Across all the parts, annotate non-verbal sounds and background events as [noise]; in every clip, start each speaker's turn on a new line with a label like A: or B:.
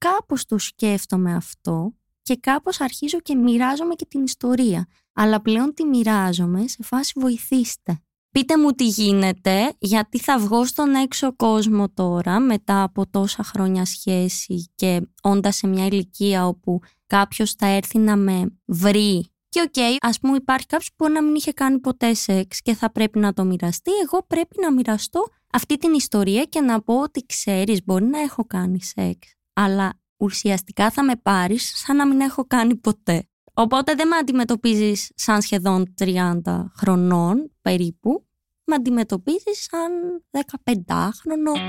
A: κάπως το σκέφτομαι αυτό και κάπως αρχίζω και μοιράζομαι και την ιστορία. Αλλά πλέον τη μοιράζομαι σε φάση βοηθήστε. Πείτε μου τι γίνεται, γιατί θα βγω στον έξω κόσμο τώρα μετά από τόσα χρόνια σχέση και όντας σε μια ηλικία όπου κάποιος θα έρθει να με βρει και OK, okay, ας πούμε υπάρχει κάποιος που μπορεί να μην είχε κάνει ποτέ σεξ και θα πρέπει να το μοιραστεί, εγώ πρέπει να μοιραστώ αυτή την ιστορία και να πω ότι ξέρεις μπορεί να έχω κάνει σεξ, αλλά ουσιαστικά θα με πάρεις σαν να μην έχω κάνει ποτέ. Οπότε δεν με αντιμετωπίζεις σαν σχεδόν 30 χρονών περίπου, με αντιμετωπίζεις σαν 15χρονο.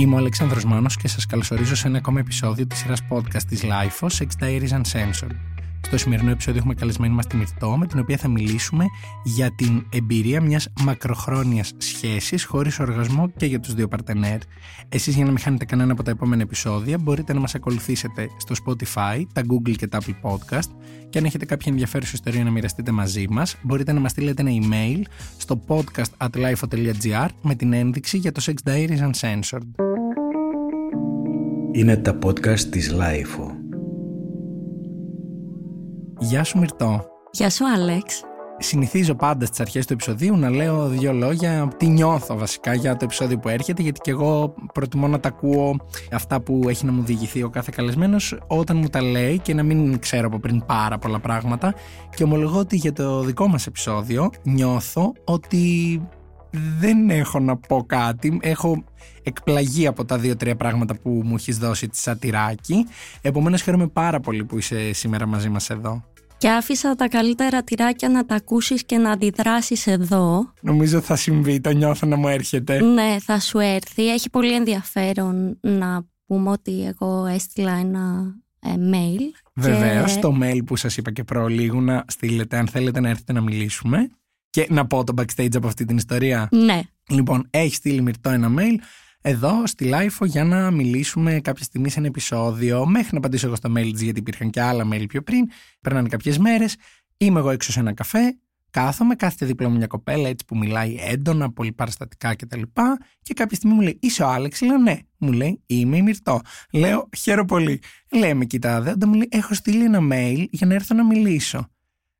B: Είμαι ο Αλέξανδρος Μάνος και σας καλωσορίζω σε ένα ακόμα επεισόδιο της σειράς podcast της LIFO, Sex Diaries Uncensored. Στο σημερινό επεισόδιο έχουμε καλεσμένη μας τη Μυρτώ, με την οποία θα μιλήσουμε για την εμπειρία μιας μακροχρόνιας σχέσης χωρίς οργασμό και για τους δύο παρτενέρ. Εσείς για να μην χάνετε κανένα από τα επόμενα επεισόδια μπορείτε να μας ακολουθήσετε στο Spotify, τα Google και τα Apple Podcast και αν έχετε κάποια ενδιαφέρουσα ιστορία να μοιραστείτε μαζί μας μπορείτε να μας στείλετε ένα email στο podcast at με την ένδειξη για το Sex Diaries Uncensored.
C: Είναι τα podcast της LIFO.
B: Γεια σου Μυρτώ.
A: Γεια σου Άλεξ.
B: Συνηθίζω πάντα στις αρχές του επεισοδίου να λέω δύο λόγια τι νιώθω βασικά για το επεισόδιο που έρχεται γιατί και εγώ προτιμώ να τα ακούω αυτά που έχει να μου διηγηθεί ο κάθε καλεσμένος όταν μου τα λέει και να μην ξέρω από πριν πάρα πολλά πράγματα και ομολογώ ότι για το δικό μας επεισόδιο νιώθω ότι δεν έχω να πω κάτι. Έχω εκπλαγεί από τα δύο-τρία πράγματα που μου έχεις δώσει τη σατυράκι. Επομένως, χαίρομαι πάρα πολύ που είσαι σήμερα μαζί μας εδώ.
A: Και άφησα τα καλύτερα τυράκια να τα ακούσεις και να αντιδράσεις εδώ.
B: Νομίζω θα συμβεί, το νιώθω να μου έρχεται.
A: Ναι, θα σου έρθει. Έχει πολύ ενδιαφέρον να πούμε ότι εγώ έστειλα ένα ε, mail.
B: Βεβαίως, και... το mail που σας είπα και προλίγου να στείλετε αν θέλετε να έρθετε να μιλήσουμε. Και να πω το backstage από αυτή την ιστορία.
A: Ναι.
B: Λοιπόν, έχει στείλει Μυρτό ένα mail εδώ στη LIFO για να μιλήσουμε κάποια στιγμή σε ένα επεισόδιο. Μέχρι να απαντήσω εγώ στο mail της, γιατί υπήρχαν και άλλα mail πιο πριν. Περνάνε κάποιες μέρες. Είμαι εγώ έξω σε ένα καφέ. Κάθομαι, κάθεται δίπλα μου μια κοπέλα έτσι που μιλάει έντονα, πολύ παραστατικά κτλ. Και, και κάποια στιγμή μου λέει: Είσαι ο Άλεξ; Λέω: Ναι. Μου λέει: Είμαι η Μυρτό. Λέω: Χαίρο πολύ. Λέει: Με κοιτάδε. Όταν μου λέει: Έχω στείλει ένα mail για να έρθω να μιλήσω.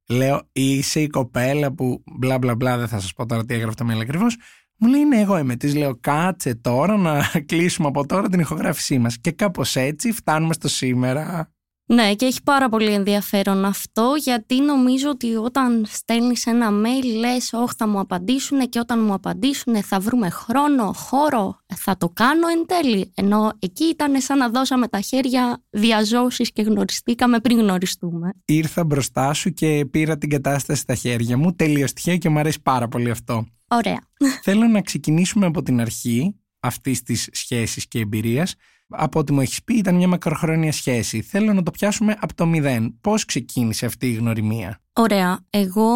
B: Λέω, είσαι η κοπέλα που μπλα μπλα μπλα, δεν θα σας πω τώρα τι έγραφε το mail ακριβώς. Μου λέει, ναι, εγώ είμαι. Της λέω, κάτσε τώρα να [laughs] κλείσουμε από τώρα την ηχογράφησή μας. Και κάπως έτσι φτάνουμε στο σήμερα.
A: Ναι, και έχει πάρα πολύ ενδιαφέρον αυτό, γιατί νομίζω ότι όταν στέλνεις ένα mail λες «Όχι, θα μου απαντήσουν και όταν μου απαντήσουν θα βρούμε χρόνο, χώρο, θα το κάνω εν τέλει». Ενώ εκεί ήταν σαν να δώσαμε τα χέρια διαζώσεις και γνωριστήκαμε πριν γνωριστούμε.
B: Ήρθα μπροστά σου και πήρα την κατάσταση στα χέρια μου, τελείως τυχαία και μου αρέσει πάρα πολύ αυτό.
A: Ωραία.
B: Θέλω να ξεκινήσουμε από την αρχή αυτής της σχέσης και εμπειρίας από ό,τι μου έχεις πει, ήταν μια μακροχρόνια σχέση. Θέλω να το πιάσουμε από το μηδέν. Πώς ξεκίνησε αυτή η γνωριμία,
A: Ωραία. Εγώ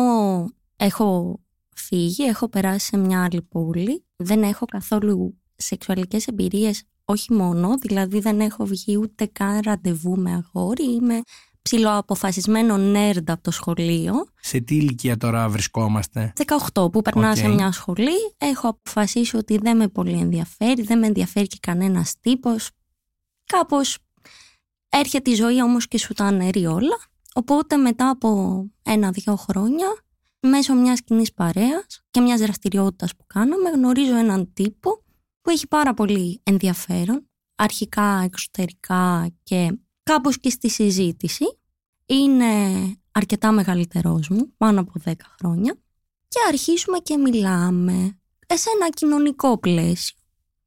A: έχω φύγει, έχω περάσει σε μια άλλη πόλη. Δεν έχω καθόλου σεξουαλικές εμπειρίες, όχι μόνο, δηλαδή δεν έχω βγει ούτε καν ραντεβού με αγόρι. Είμαι ψηλοαποφασισμένο νέρντ από το σχολείο.
B: Σε τι ηλικία τώρα βρισκόμαστε;
A: 18 που περνάω σε μια σχολή. Έχω αποφασίσει ότι δεν με πολύ ενδιαφέρει, δεν με ενδιαφέρει και κανένας τύπος κάπως έρχεται η ζωή όμως και σου τα αναιρεί όλα. Οπότε μετά από ένα-δύο χρόνια, μέσω μιας κοινής παρέας και μιας δραστηριότητας που κάναμε, γνωρίζω έναν τύπο που έχει πάρα πολύ ενδιαφέρον, αρχικά, εξωτερικά και κάπως και στη συζήτηση. Είναι αρκετά μεγαλύτερός μου, πάνω από 10 χρόνια και αρχίσουμε και μιλάμε σε ένα κοινωνικό πλαίσιο.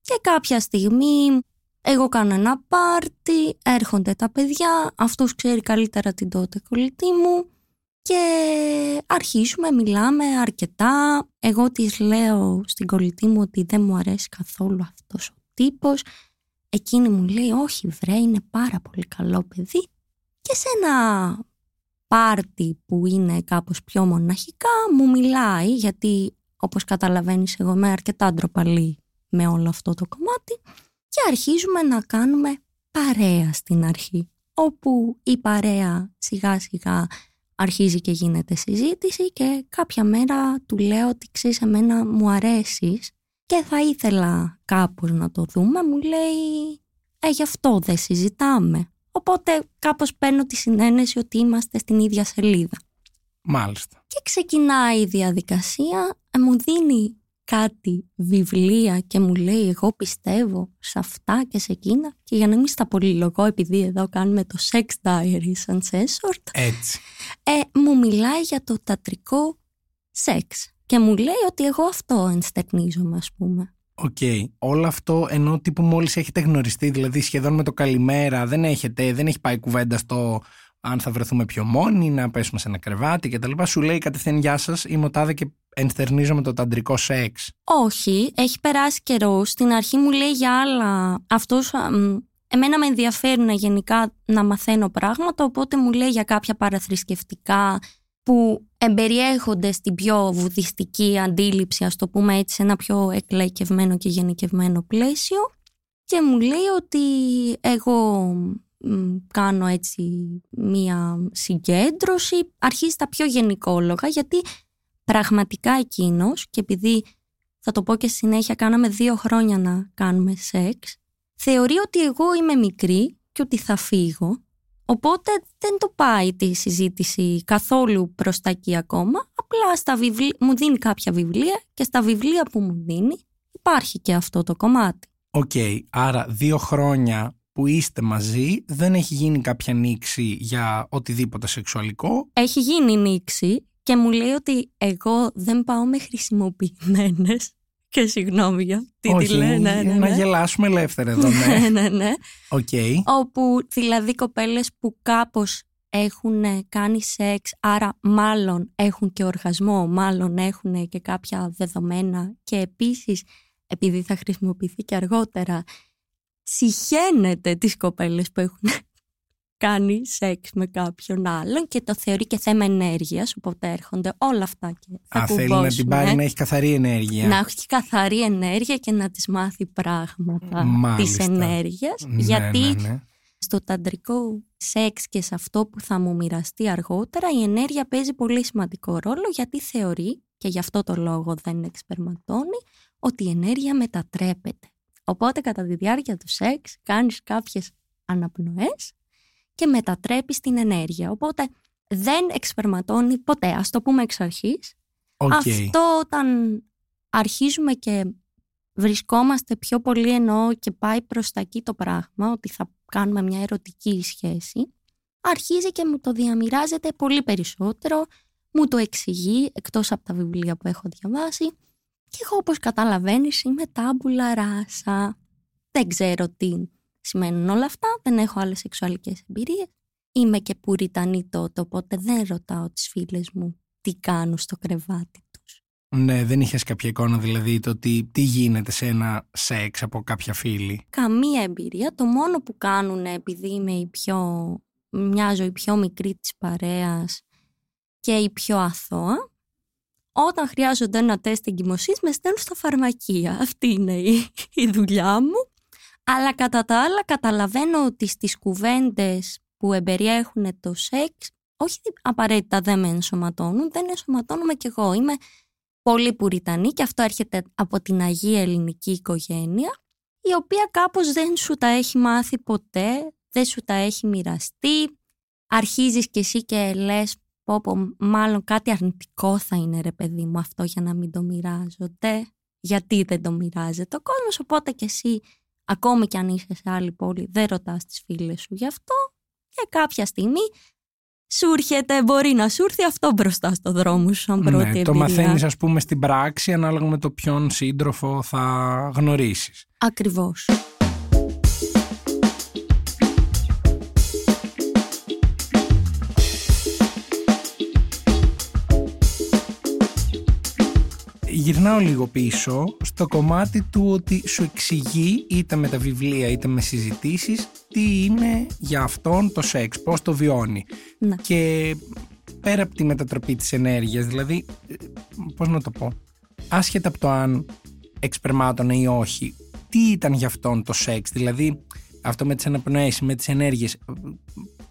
A: Και κάποια στιγμή εγώ κάνω ένα πάρτι, έρχονται τα παιδιά, αυτός ξέρει καλύτερα την τότε κολλητή μου και αρχίζουμε, μιλάμε αρκετά. Εγώ της λέω στην κολλητή μου ότι δεν μου αρέσει καθόλου αυτός ο τύπος. Εκείνη μου λέει όχι βρέ είναι πάρα πολύ καλό παιδί. Και σε ένα πάρτι που είναι κάπως πιο μοναχικά μου μιλάει γιατί όπως καταλαβαίνεις εγώ είμαι αρκετά ντροπαλή με όλο αυτό το κομμάτι και αρχίζουμε να κάνουμε παρέα στην αρχή όπου η παρέα σιγά σιγά αρχίζει και γίνεται συζήτηση και κάποια μέρα του λέω ότι ξέρεις εμένα μου αρέσεις και και θα ήθελα κάπως να το δούμε, μου λέει «Ε, γι' αυτό δεν συζητάμε». Οπότε κάπως παίρνω τη συνένεση ότι είμαστε στην ίδια σελίδα.
B: Μάλιστα.
A: Και ξεκινάει η διαδικασία, ε, μου δίνει κάτι βιβλία και μου λέει εγώ πιστεύω σε αυτά και σε εκείνα και για να μην στα πολυλογώ επειδή εδώ κάνουμε το sex diary σαν in short
B: Έτσι.
A: ε, μου μιλάει για το ταντρικό σεξ και μου λέει ότι εγώ αυτό ενστερνίζομαι ας πούμε.
B: Οκ. Όλο αυτό ενώ τύπου μόλις έχετε γνωριστεί, δηλαδή σχεδόν με το καλημέρα, δεν έχετε, δεν έχει πάει κουβέντα στο αν θα βρεθούμε πιο μόνοι, να πέσουμε σε ένα κρεβάτι κτλ. Σου λέει κατευθείαν γεια σας, είμαι ο τάδε και ενστερνίζομαι το ταντρικό σεξ.
A: Όχι, έχει περάσει καιρό. Στην αρχή μου λέει για άλλα. Αυτός. Εμένα με ενδιαφέρουν γενικά να μαθαίνω πράγματα, οπότε μου λέει για κάποια παραθρησκευτικά που εμπεριέχονται στην πιο βουδιστική αντίληψη, ας το πούμε έτσι, σε ένα πιο εκλαϊκευμένο και γενικευμένο πλαίσιο και μου λέει ότι εγώ κάνω έτσι μία συγκέντρωση, αρχίζει τα πιο γενικόλογα γιατί πραγματικά εκείνος και επειδή θα το πω και συνέχεια κάναμε δύο χρόνια να κάνουμε σεξ θεωρεί ότι εγώ είμαι μικρή και ότι θα φύγω οπότε δεν το πάει τη συζήτηση καθόλου προς τα εκεί ακόμα απλά στα βιβλία, μου δίνει κάποια βιβλία και στα βιβλία που μου δίνει υπάρχει και αυτό το κομμάτι.
B: OK, okay, άρα δύο χρόνια που είστε μαζί δεν έχει γίνει κάποια νύξη για οτιδήποτε σεξουαλικό;
A: Έχει γίνει νύξη και μου λέει ότι εγώ δεν πάω με χρησιμοποιημένες. Και συγγνώμη για τι
B: Όχι,
A: τη λένε. Ναι, ναι,
B: να
A: ναι.
B: γελάσουμε ελεύθερα εδώ, [laughs] ναι.
A: ναι, ναι, ναι.
B: Okay.
A: Όπου δηλαδή κοπέλες που κάπως έχουν κάνει σεξ, άρα μάλλον έχουν και οργασμό, μάλλον έχουν και κάποια δεδομένα και επίσης επειδή θα χρησιμοποιηθεί και αργότερα συχαίνεται τις κοπέλες που έχουν [laughs] κάνει σεξ με κάποιον άλλον και το θεωρεί και θέμα ενέργειας, οπότε έρχονται όλα αυτά και θα
B: Α, θέλει να την πάρει να έχει καθαρή ενέργεια.
A: Να έχει καθαρή ενέργεια και να της μάθει πράγματα της ενέργειας.
B: Ναι,
A: γιατί
B: ναι, ναι.
A: στο ταντρικό σεξ και σε αυτό που θα μου μοιραστεί αργότερα η ενέργεια παίζει πολύ σημαντικό ρόλο γιατί θεωρεί και γι' αυτό το λόγο δεν εξπερματώνει ότι η ενέργεια μετατρέπεται. Οπότε κατά τη διάρκεια του σεξ κάνεις κάποιες αναπνοές και μετατρέπεις την ενέργεια. Οπότε δεν εξπερματώνει ποτέ. Ας το πούμε εξ αρχής.
B: Okay.
A: Αυτό όταν αρχίζουμε και βρισκόμαστε πιο πολύ εννοώ και πάει προς τα εκεί το πράγμα, ότι θα κάνουμε μια ερωτική σχέση, αρχίζει και μου το διαμοιράζεται πολύ περισσότερο, μου το εξηγεί εκτός από τα βιβλία που έχω διαβάσει και εγώ όπως καταλαβαίνεις είμαι τάμπουλα ράσα. Δεν ξέρω τι σημαίνουν όλα αυτά, δεν έχω άλλες σεξουαλικές εμπειρίες. Είμαι και πουριτανή τότε, οπότε δεν ρωτάω τις φίλες μου τι κάνουν στο κρεβάτι τους.
B: Ναι, δεν είχες κάποια εικόνα δηλαδή το τι, τι γίνεται σε ένα σεξ από κάποια φίλη;
A: Καμία εμπειρία. Το μόνο που κάνουν επειδή είμαι η πιο, μοιάζω η πιο μικρή της παρέας και η πιο αθώα, όταν χρειάζονται ένα τεστ εγκυμοσύνης με στέλνουν στα φαρμακεία. Αυτή είναι η, η δουλειά μου. Αλλά κατά τα άλλα καταλαβαίνω ότι στις κουβέντες που εμπεριέχουν το σεξ, όχι απαραίτητα δεν με ενσωματώνουν, δεν ενσωματώνομαι κι εγώ. Είμαι πολύ πουριτανή και αυτό έρχεται από την Αγία Ελληνική οικογένεια, η οποία κάπως δεν σου τα έχει μάθει ποτέ, δεν σου τα έχει μοιραστεί. Αρχίζεις κι εσύ και λες πω, πω μάλλον κάτι αρνητικό θα είναι ρε παιδί μου αυτό για να μην το μοιράζονται. Γιατί δεν το μοιράζεται ο κόσμος, οπότε κι εσύ ακόμη κι αν είσαι σε άλλη πόλη δεν ρωτάς τις φίλες σου γι' αυτό και κάποια στιγμή σου έρχεται, μπορεί να σου έρθει αυτό μπροστά στο δρόμο σου σαν πρώτη
B: ναι,
A: εμπειρία.
B: Το μαθαίνεις ας πούμε στην πράξη ανάλογα με το ποιον σύντροφο θα γνωρίσεις.
A: Ακριβώς.
B: Γυρνάω λίγο πίσω στο κομμάτι του ότι σου εξηγεί είτε με τα βιβλία είτε με συζητήσεις τι είναι για αυτόν το σεξ, πώς το βιώνει.
A: Ναι.
B: Και πέρα από τη μετατροπή της ενέργειας, δηλαδή, πώς να το πω, άσχετα από το αν εξπερμάτωνε ή όχι, τι ήταν για αυτόν το σεξ, δηλαδή αυτό με τις αναπνοές, με τις ενέργειες,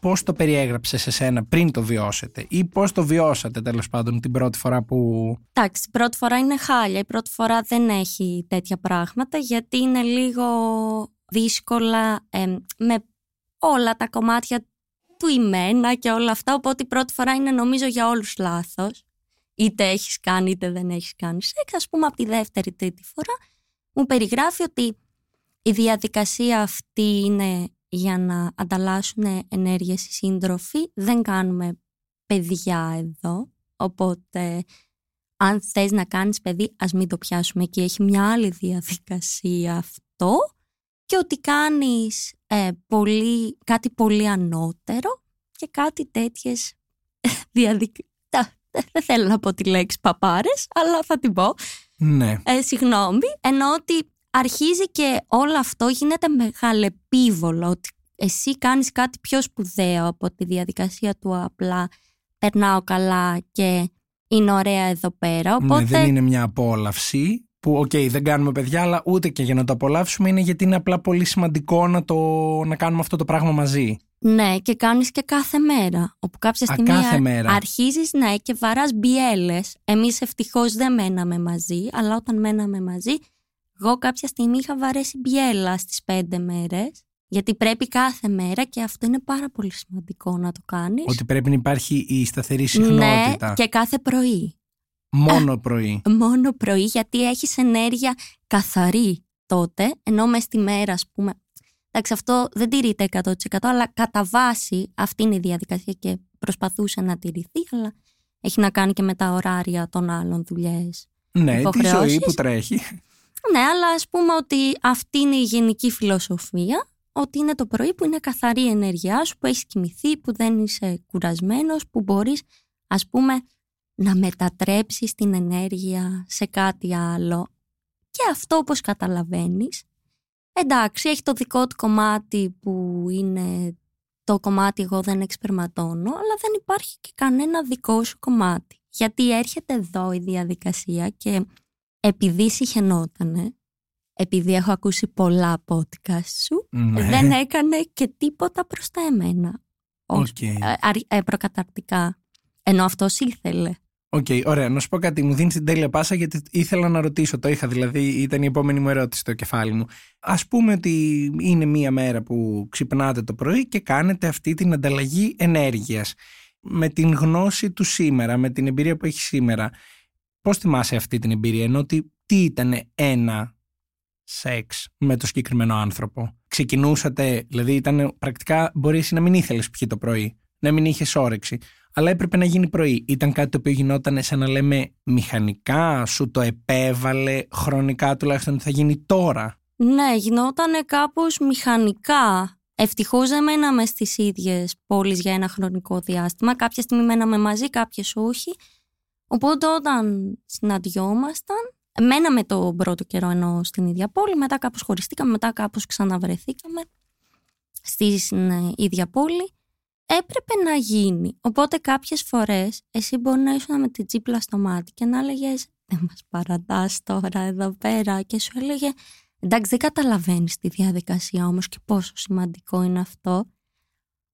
B: πώς το περιέγραψε σε σένα πριν το βιώσετε ή πώς το βιώσατε τέλος πάντων την πρώτη φορά που...
A: Εντάξει, η πρώτη φορά είναι χάλια. Η πρώτη φορά δεν έχει τέτοια πράγματα γιατί είναι λίγο δύσκολα με όλα τα κομμάτια του ημένα και όλα αυτά. Οπότε η πρώτη φορά είναι νομίζω για όλους λάθος. Είτε έχεις κάνει είτε δεν έχεις κάνει σεξ. Ας πούμε από τη δεύτερη τρίτη φορά μου περιγράφει ότι η διαδικασία αυτή είναι για να ανταλλάσσουν ενέργειες οι σύντροφοι. Δεν κάνουμε παιδιά εδώ, οπότε αν θες να κάνεις παιδί ας μην το πιάσουμε εκεί. Έχει μια άλλη διαδικασία αυτό και ότι κάνεις ε, πολύ, κάτι πολύ ανώτερο και κάτι τέτοιες [laughs] διαδικασίες. Δεν θέλω να πω τη λέξη παπάρες, αλλά θα την πω.
B: Ναι.
A: Ε, συγγνώμη, ενώ ότι αρχίζει και όλο αυτό γίνεται μεγαλεπίβολο ότι εσύ κάνεις κάτι πιο σπουδαίο από τη διαδικασία του απλά περνάω καλά και είναι ωραία εδώ πέρα. Ναι, οπότε...
B: Ναι, δεν είναι μια απόλαυση που OK okay, δεν κάνουμε παιδιά αλλά ούτε και για να το απολαύσουμε είναι γιατί είναι απλά πολύ σημαντικό να, το, να κάνουμε αυτό το πράγμα μαζί.
A: Ναι και κάνεις και κάθε μέρα όπου κάποια στιγμή
B: Α, κάθε μέρα.
A: αρχίζεις ναι, και βαράς μπιέλες. Εμείς ευτυχώς δεν μέναμε μαζί αλλά όταν μέναμε μαζί εγώ κάποια στιγμή είχα βαρέσει μπιέλα στις πέντε μέρες γιατί πρέπει κάθε μέρα και αυτό είναι πάρα πολύ σημαντικό να το κάνεις.
B: Ότι πρέπει να υπάρχει η σταθερή συχνότητα.
A: Ναι, και κάθε πρωί.
B: Μόνο πρωί. [laughs]
A: Μόνο πρωί, γιατί έχεις ενέργεια καθαρή τότε, ενώ μες στη μέρα, ας πούμε. Εντάξει, αυτό δεν τηρείται 100% αλλά κατά βάση αυτή είναι η διαδικασία και προσπαθούσε να τηρηθεί, αλλά έχει να κάνει και με τα ωράρια των άλλων δουλειές.
B: Ναι, τη ζωή που τρέχει.
A: Ναι, αλλά ας πούμε ότι αυτή είναι η γενική φιλοσοφία, ότι είναι το πρωί που είναι καθαρή η ενέργειά σου, που έχεις κοιμηθεί, που δεν είσαι κουρασμένος, που μπορείς ας πούμε να μετατρέψεις την ενέργεια σε κάτι άλλο. Και αυτό όπως καταλαβαίνεις, εντάξει έχει το δικό του κομμάτι που είναι το κομμάτι εγώ δεν εξπερματώνω, αλλά δεν υπάρχει και κανένα δικό σου κομμάτι. Γιατί έρχεται εδώ η διαδικασία και επειδή συχαινότανε, επειδή έχω ακούσει πολλά podcast σου,
B: Ναι.
A: δεν έκανε και τίποτα προς τα εμένα.
B: Οκ.
A: Όχι, ε, ε, προκαταρτικά. Ενώ αυτός ήθελε.
B: Οκ, ωραία. Να σου πω κάτι. Μου δίνεις την τέλεια πάσα γιατί ήθελα να ρωτήσω. Το είχα δηλαδή, ήταν η επόμενη μου ερώτηση στο κεφάλι μου. Ας πούμε ότι είναι μία μέρα που ξυπνάτε το πρωί και κάνετε αυτή την ανταλλαγή ενέργειας. Με την γνώση του σήμερα, με την εμπειρία που έχεις σήμερα. Πώς θυμάσαι αυτή την εμπειρία, ενώ ότι τι ήταν ένα σεξ με το συγκεκριμένο άνθρωπο; Ξεκινούσατε, δηλαδή ήταν πρακτικά μπορεί εσύ να μην ήθελες πιει το πρωί, να μην είχες όρεξη, αλλά έπρεπε να γίνει πρωί. Ήταν κάτι το οποίο γινόταν σαν να λέμε μηχανικά, σου το επέβαλε χρονικά τουλάχιστον ότι θα γίνει τώρα;
A: Ναι, γινόταν κάπως μηχανικά. Ευτυχώς δεν μέναμε στις ίδιες πόλεις για ένα χρονικό διάστημα. Κάποια στιγμή μέναμε μαζί, κάποιες όχι. Οπότε όταν συναντιόμασταν, μέναμε τον πρώτο καιρό ενώ στην ίδια πόλη, μετά κάπως χωριστήκαμε, μετά κάπως ξαναβρεθήκαμε στην ε, ίδια πόλη. Έπρεπε να γίνει. Οπότε κάποιες φορές εσύ μπορεί να ήσουν με την τσίπλα στο μάτι και να έλεγες δεν μας παρατάς τώρα εδώ πέρα και σου έλεγε εντάξει δεν καταλαβαίνεις τη διαδικασία όμως και πόσο σημαντικό είναι αυτό.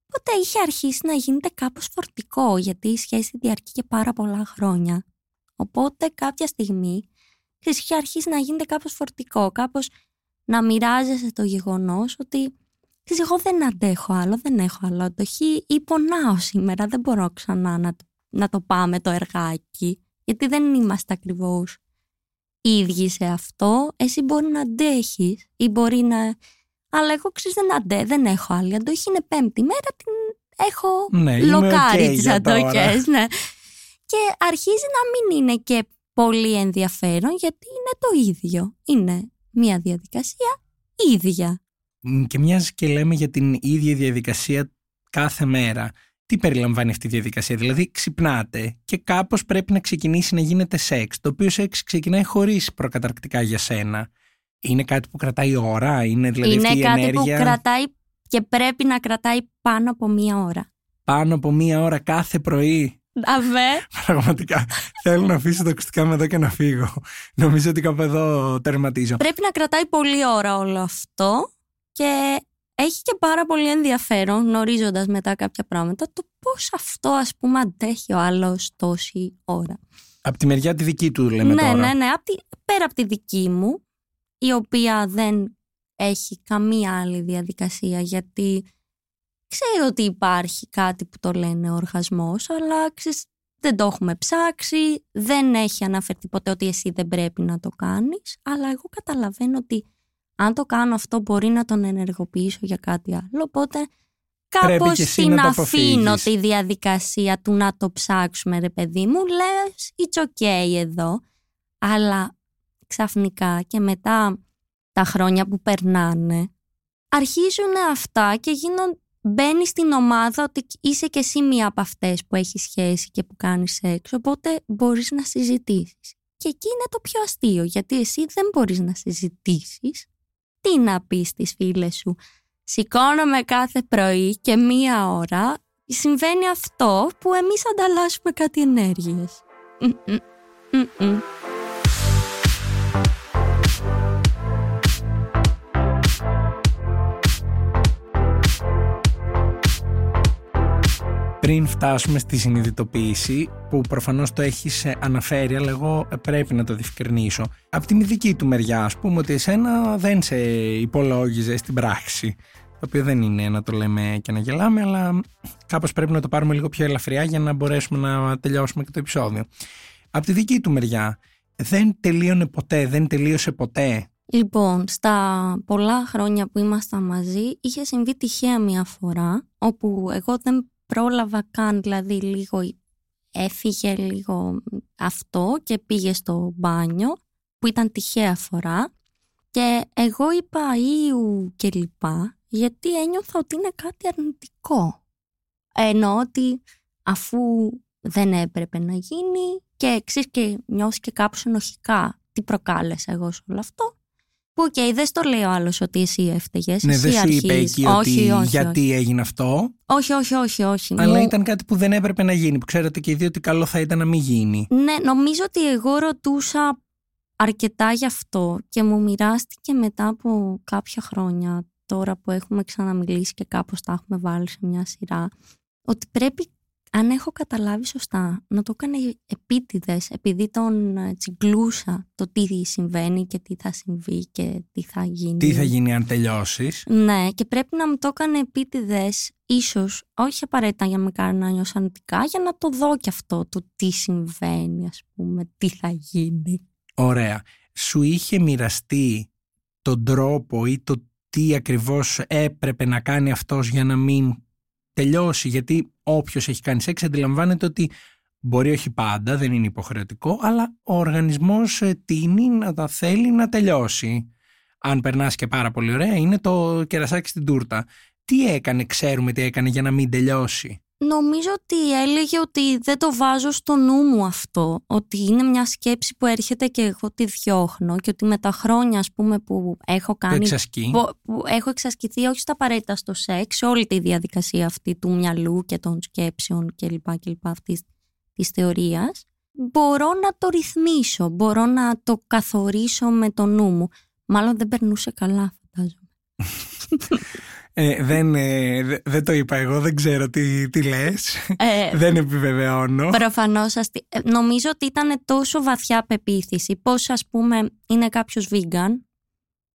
A: Οπότε είχε αρχίσει να γίνεται κάπως φορτικό γιατί η σχέση διαρκεί και πάρα πολλά χρόνια. Οπότε κάποια στιγμή ξέρεις, είχε αρχίσει να γίνεται κάπως φορτικό, κάπως να μοιράζεσαι το γεγονός ότι ξέρεις, εγώ δεν αντέχω άλλο, δεν έχω άλλο αντοχή ή πονάω σήμερα, δεν μπορώ ξανά να, το- να το πάμε το εργάκι γιατί δεν είμαστε ακριβώς οι ίδιοι σε αυτό. Εσύ μπορεί να αντέχεις ή μπορεί να... Αλλά εγώ ξέρεις δεν αντέ, δεν έχω άλλη αντοχή, είναι πέμπτη μέρα, τις έχω
B: Ναι, είμαι
A: λοκάρει
B: οκ
A: τις
B: για τώρα.
A: αντοχές. Ναι. Και αρχίζει να μην είναι και πολύ ενδιαφέρον γιατί είναι το ίδιο. Είναι μια διαδικασία ίδια.
B: Μ, Και μοιάζει και λέμε για την ίδια διαδικασία κάθε μέρα. Τι περιλαμβάνει αυτή η διαδικασία, δηλαδή ξυπνάτε και κάπως πρέπει να ξεκινήσει να γίνεται σεξ, το οποίο σεξ ξεκινάει χωρίς προκαταρκτικά για σένα. Είναι κάτι που κρατάει ώρα, είναι δηλαδή
A: είναι
B: αυτή η
A: κάτι
B: ενέργεια
A: που κρατάει και πρέπει να κρατάει πάνω από μία ώρα.
B: πάνω από μία ώρα κάθε πρωί.
A: Αβέ. [laughs]
B: Πραγματικά. Θέλω να αφήσω τα ακουστικά μου εδώ και να φύγω. Νομίζω ότι κάπου εδώ τερματίζω.
A: Πρέπει να κρατάει πολλή ώρα όλο αυτό και έχει και πάρα πολύ ενδιαφέρον γνωρίζοντας μετά κάποια πράγματα το πώς αυτό ας πούμε αντέχει ο άλλος τόση ώρα.
B: Από τη μεριά τη δική του λέμε
A: ναι,
B: τώρα.
A: Ναι, ναι, πέρα από τη δική μου η οποία δεν έχει καμία άλλη διαδικασία γιατί ξέρω ότι υπάρχει κάτι που το λένε οργασμός αλλά ξέρεις, δεν το έχουμε ψάξει, δεν έχει αναφερθεί ποτέ ότι εσύ δεν πρέπει να το κάνεις αλλά εγώ καταλαβαίνω ότι αν το κάνω αυτό μπορεί να τον ενεργοποιήσω για κάτι άλλο οπότε κάπως την αφήνω τη διαδικασία του να το ψάξουμε ρε παιδί μου λες it's okay εδώ αλλά ξαφνικά και μετά τα χρόνια που περνάνε αρχίζουν αυτά και γίνονται μπαίνει στην ομάδα ότι είσαι και εσύ μία από αυτές που έχεις σχέση και που κάνεις σεξ, οπότε μπορείς να συζητήσεις. Και εκεί είναι το πιο αστείο, γιατί εσύ δεν μπορείς να συζητήσεις. Τι να πεις στις φίλες σου; Σηκώνομαι κάθε πρωί και μία ώρα συμβαίνει αυτό που εμείς ανταλλάσσουμε κάτι ενέργειες.
B: Πριν φτάσουμε στη συνειδητοποίηση, που προφανώς το έχεις ε, αναφέρει, αλλά εγώ ε, πρέπει να το διευκρινίσω. Από την δική του μεριά, ας πούμε, ότι εσένα δεν σε υπολόγιζε στην πράξη. Το οποίο δεν είναι να το λέμε και να γελάμε, αλλά κάπως πρέπει να το πάρουμε λίγο πιο ελαφριά για να μπορέσουμε να τελειώσουμε και το επεισόδιο. Από τη δική του μεριά, δεν τελείωνε ποτέ, δεν τελείωσε ποτέ;
A: Λοιπόν, στα πολλά χρόνια που ήμασταν μαζί είχε συμβεί τυχαία μια φορά όπου εγώ δεν πρόλαβα καν, δηλαδή λίγο έφυγε λίγο αυτό και πήγε στο μπάνιο που ήταν τυχαία φορά και εγώ είπα ήου και λοιπά γιατί ένιωθα ότι είναι κάτι αρνητικό. Ενώ ότι αφού δεν έπρεπε να γίνει και είχες και νιώσει και κάπως ενοχικά τι προκάλεσα εγώ σε όλο αυτό OK, okay, δεν στο λέει ο άλλος ότι εσύ έφταιγες.
B: Ναι,
A: δεν
B: σου είπε εκεί ότι γιατί έγινε αυτό.
A: Όχι, όχι, όχι. όχι.
B: Αλλά ήταν κάτι που δεν έπρεπε να γίνει. Που ξέρετε και οι δύο ότι καλό θα ήταν να μην γίνει.
A: Ναι, νομίζω ότι εγώ ρωτούσα αρκετά γι' αυτό και μου μοιράστηκε μετά από κάποια χρόνια τώρα που έχουμε ξαναμιλήσει και κάπως τα έχουμε βάλει σε μια σειρά ότι πρέπει αν έχω καταλάβει σωστά, να το έκανε επίτηδες, επειδή τον ε, τσιγκλούσα το τι συμβαίνει και τι θα συμβεί και τι θα γίνει.
B: Τι θα γίνει αν τελειώσεις.
A: Ναι, και πρέπει να μου το έκανε επίτηδες, ίσως, όχι απαραίτητα για να με κάνει να νιώσω αρνητικά, για να το δω κι αυτό, το τι συμβαίνει, ας πούμε, τι θα γίνει.
B: Ωραία. Σου είχε μοιραστεί τον τρόπο ή το τι ακριβώς έπρεπε να κάνει αυτός για να μην τελειώσει; Γιατί όποιος έχει κάνει σεξ αντιλαμβάνεται ότι μπορεί όχι πάντα, δεν είναι υποχρεωτικό, αλλά ο οργανισμός ε, τίνει να τα θέλει να τελειώσει. Αν περνάς και πάρα πολύ ωραία, είναι το κερασάκι στην τούρτα. Τι έκανε, ξέρουμε τι έκανε για να μην τελειώσει;
A: Νομίζω ότι έλεγε ότι δεν το βάζω στο νου μου αυτό, ότι είναι μια σκέψη που έρχεται και εγώ τη διώχνω και ότι με τα χρόνια ας πούμε που έχω κάνει...
B: Που,
A: που έχω εξασκηθεί όχι στα απαραίτητα στο σεξ, σε όλη τη διαδικασία αυτή του μυαλού και των σκέψεων κλπ. κλπ αυτής της θεωρίας, μπορώ να το ρυθμίσω, μπορώ να το καθορίσω με το νου μου. Μάλλον δεν περνούσε καλά φαντάζομαι. [laughs]
B: Ε, δεν, ε, δεν το είπα εγώ, δεν ξέρω τι, τι λες. Ε, δεν επιβεβαιώνω.
A: Προφανώς, ε, νομίζω ότι ήταν τόσο βαθιά πεποίθηση. Πώς ας πούμε είναι κάποιος vegan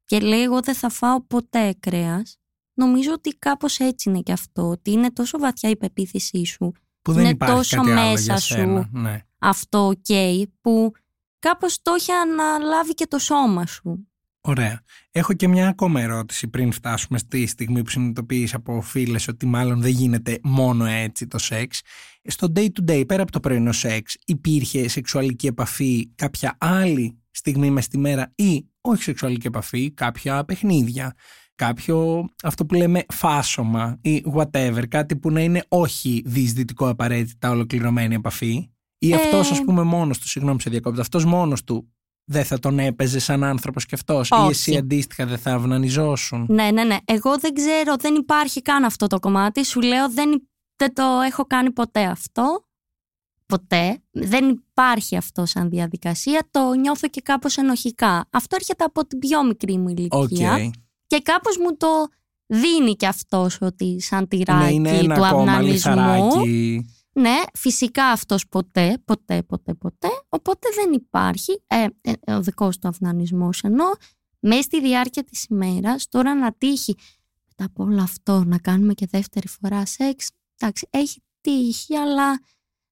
A: και λέει εγώ δεν θα φάω ποτέ κρέας. Νομίζω ότι κάπως έτσι είναι και αυτό, ότι είναι τόσο βαθιά η πεποίθησή σου.
B: Που δεν είναι τόσο μέσα σου ναι.
A: αυτό ok, που κάπως το έχει αναλάβει και το σώμα σου.
B: Ωραία. Έχω και μια ακόμα ερώτηση πριν φτάσουμε στη στιγμή που συνειδητοποιείς από φίλες ότι μάλλον δεν γίνεται μόνο έτσι το σεξ. Στο day to day, πέρα από το πρωινό σεξ, υπήρχε σεξουαλική επαφή κάποια άλλη στιγμή μες στη μέρα ή όχι σεξουαλική επαφή, κάποια παιχνίδια, κάποιο αυτό που λέμε φάσομα ή whatever, κάτι που να είναι όχι διεισδυτικό απαραίτητα ολοκληρωμένη επαφή. Ή ε... αυτός, ας πούμε, μόνος του, συγγνώμη σε διακόπτω, αυτός μόνος του δεν θα τον έπαιζε σαν άνθρωπος κι αυτός, ή εσύ αντίστοιχα δεν θα αυνανιζόσουν.
A: Ναι, ναι, ναι. Εγώ δεν ξέρω, δεν υπάρχει καν αυτό το κομμάτι. Σου λέω, δεν, δεν το έχω κάνει ποτέ αυτό. Ποτέ. Δεν υπάρχει αυτό σαν διαδικασία. Το νιώθω και κάπως ενοχικά. Αυτό έρχεται από την πιο μικρή μου ηλικία.
B: Okay.
A: Και κάπως μου το δίνει και αυτός ότι σαν τυράκι
B: Ναι, είναι ένα
A: του
B: ακόμα
A: αυνανισμού.
B: Λιθαράκι.
A: Ναι, φυσικά αυτός ποτέ, ποτέ, ποτέ, ποτέ. Οπότε δεν υπάρχει ε, ε, ο δικός του αυνανισμός. Ενώ μέσα στη διάρκεια της ημέρας, τώρα να τύχει μετά από όλο αυτό να κάνουμε και δεύτερη φορά σεξ, εντάξει, έχει τύχει, αλλά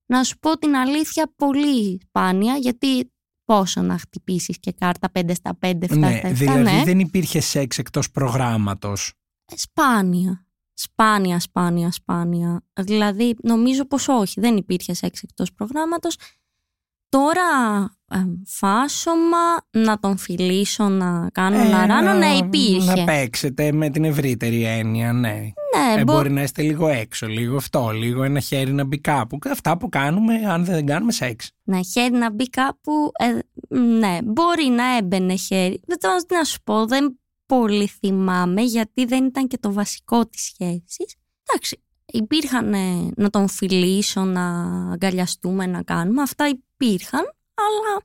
A: να σου πω την αλήθεια πολύ σπάνια, γιατί πόσο να χτυπήσεις και κάρτα 5 στα 5, 7
B: Ναι,
A: στα 7,
B: δηλαδή
A: ναι.
B: δεν υπήρχε σεξ εκτός προγράμματος.
A: Ε, Σπάνια. Σπάνια, σπάνια, σπάνια. Δηλαδή, νομίζω πως όχι, δεν υπήρχε σεξ εκτός προγράμματος. Τώρα, ε, φάσομα, να τον φιλήσω, να κάνω
B: Ε,
A: να ράνω, ναι, υπήρχε.
B: Να παίξετε με την ευρύτερη έννοια, ναι.
A: ναι,
B: Ε,
A: μπο-
B: μπορεί να είστε λίγο έξω, λίγο αυτό, λίγο ένα χέρι να μπει κάπου. Αυτά που κάνουμε αν δεν κάνουμε σεξ.
A: να χέρι να μπει κάπου, ε, ναι, μπορεί να έμπαινε χέρι. Δεν το να σου πω, δεν πολύ θυμάμαι, γιατί δεν ήταν και το βασικό της σχέσης. Εντάξει, υπήρχαν ε, να τον φιλήσω, να αγκαλιαστούμε, να κάνουμε, αυτά υπήρχαν, αλλά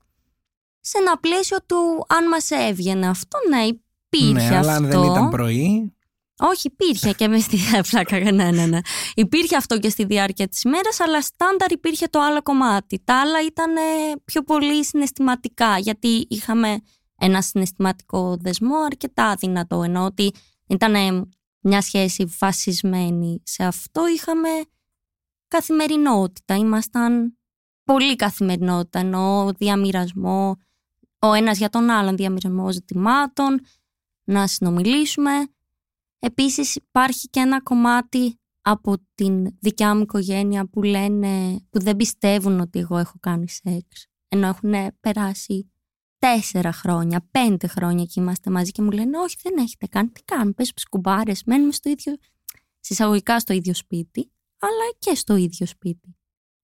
A: σε ένα πλαίσιο του αν μας έβγαινε αυτό, ναι, υπήρχε
B: ναι,
A: αυτό.
B: αλλά αν δεν ήταν πρωί.
A: Όχι, υπήρχε και με στη πλάκα. Ναι, ναι, ναι. Υπήρχε αυτό και στη διάρκεια της ημέρας, αλλά στάνταρ υπήρχε το άλλο κομμάτι. Τα άλλα ήταν ε, πιο πολύ συναισθηματικά, γιατί είχαμε ένα συναισθηματικό δεσμό αρκετά δυνατό, ενώ ότι ήταν ε, μια σχέση βασισμένη σε αυτό, είχαμε καθημερινότητα, ήμασταν πολύ καθημερινότητα, ενώ διαμοιρασμό, ο ένας για τον άλλον διαμοιρασμό ζητημάτων, να συνομιλήσουμε. Επίσης υπάρχει και ένα κομμάτι από την δικιά μου οικογένεια που λένε, που δεν πιστεύουν ότι εγώ έχω κάνει σεξ. Ενώ έχουν περάσει τέσσερα χρόνια, πέντε χρόνια και είμαστε μαζί και μου λένε όχι δεν έχετε κάνει, τι κάνουμε, παίζεις κουμπάρες, μένουμε στο ίδιο, σε εισαγωγικά στο ίδιο σπίτι, αλλά και στο ίδιο σπίτι.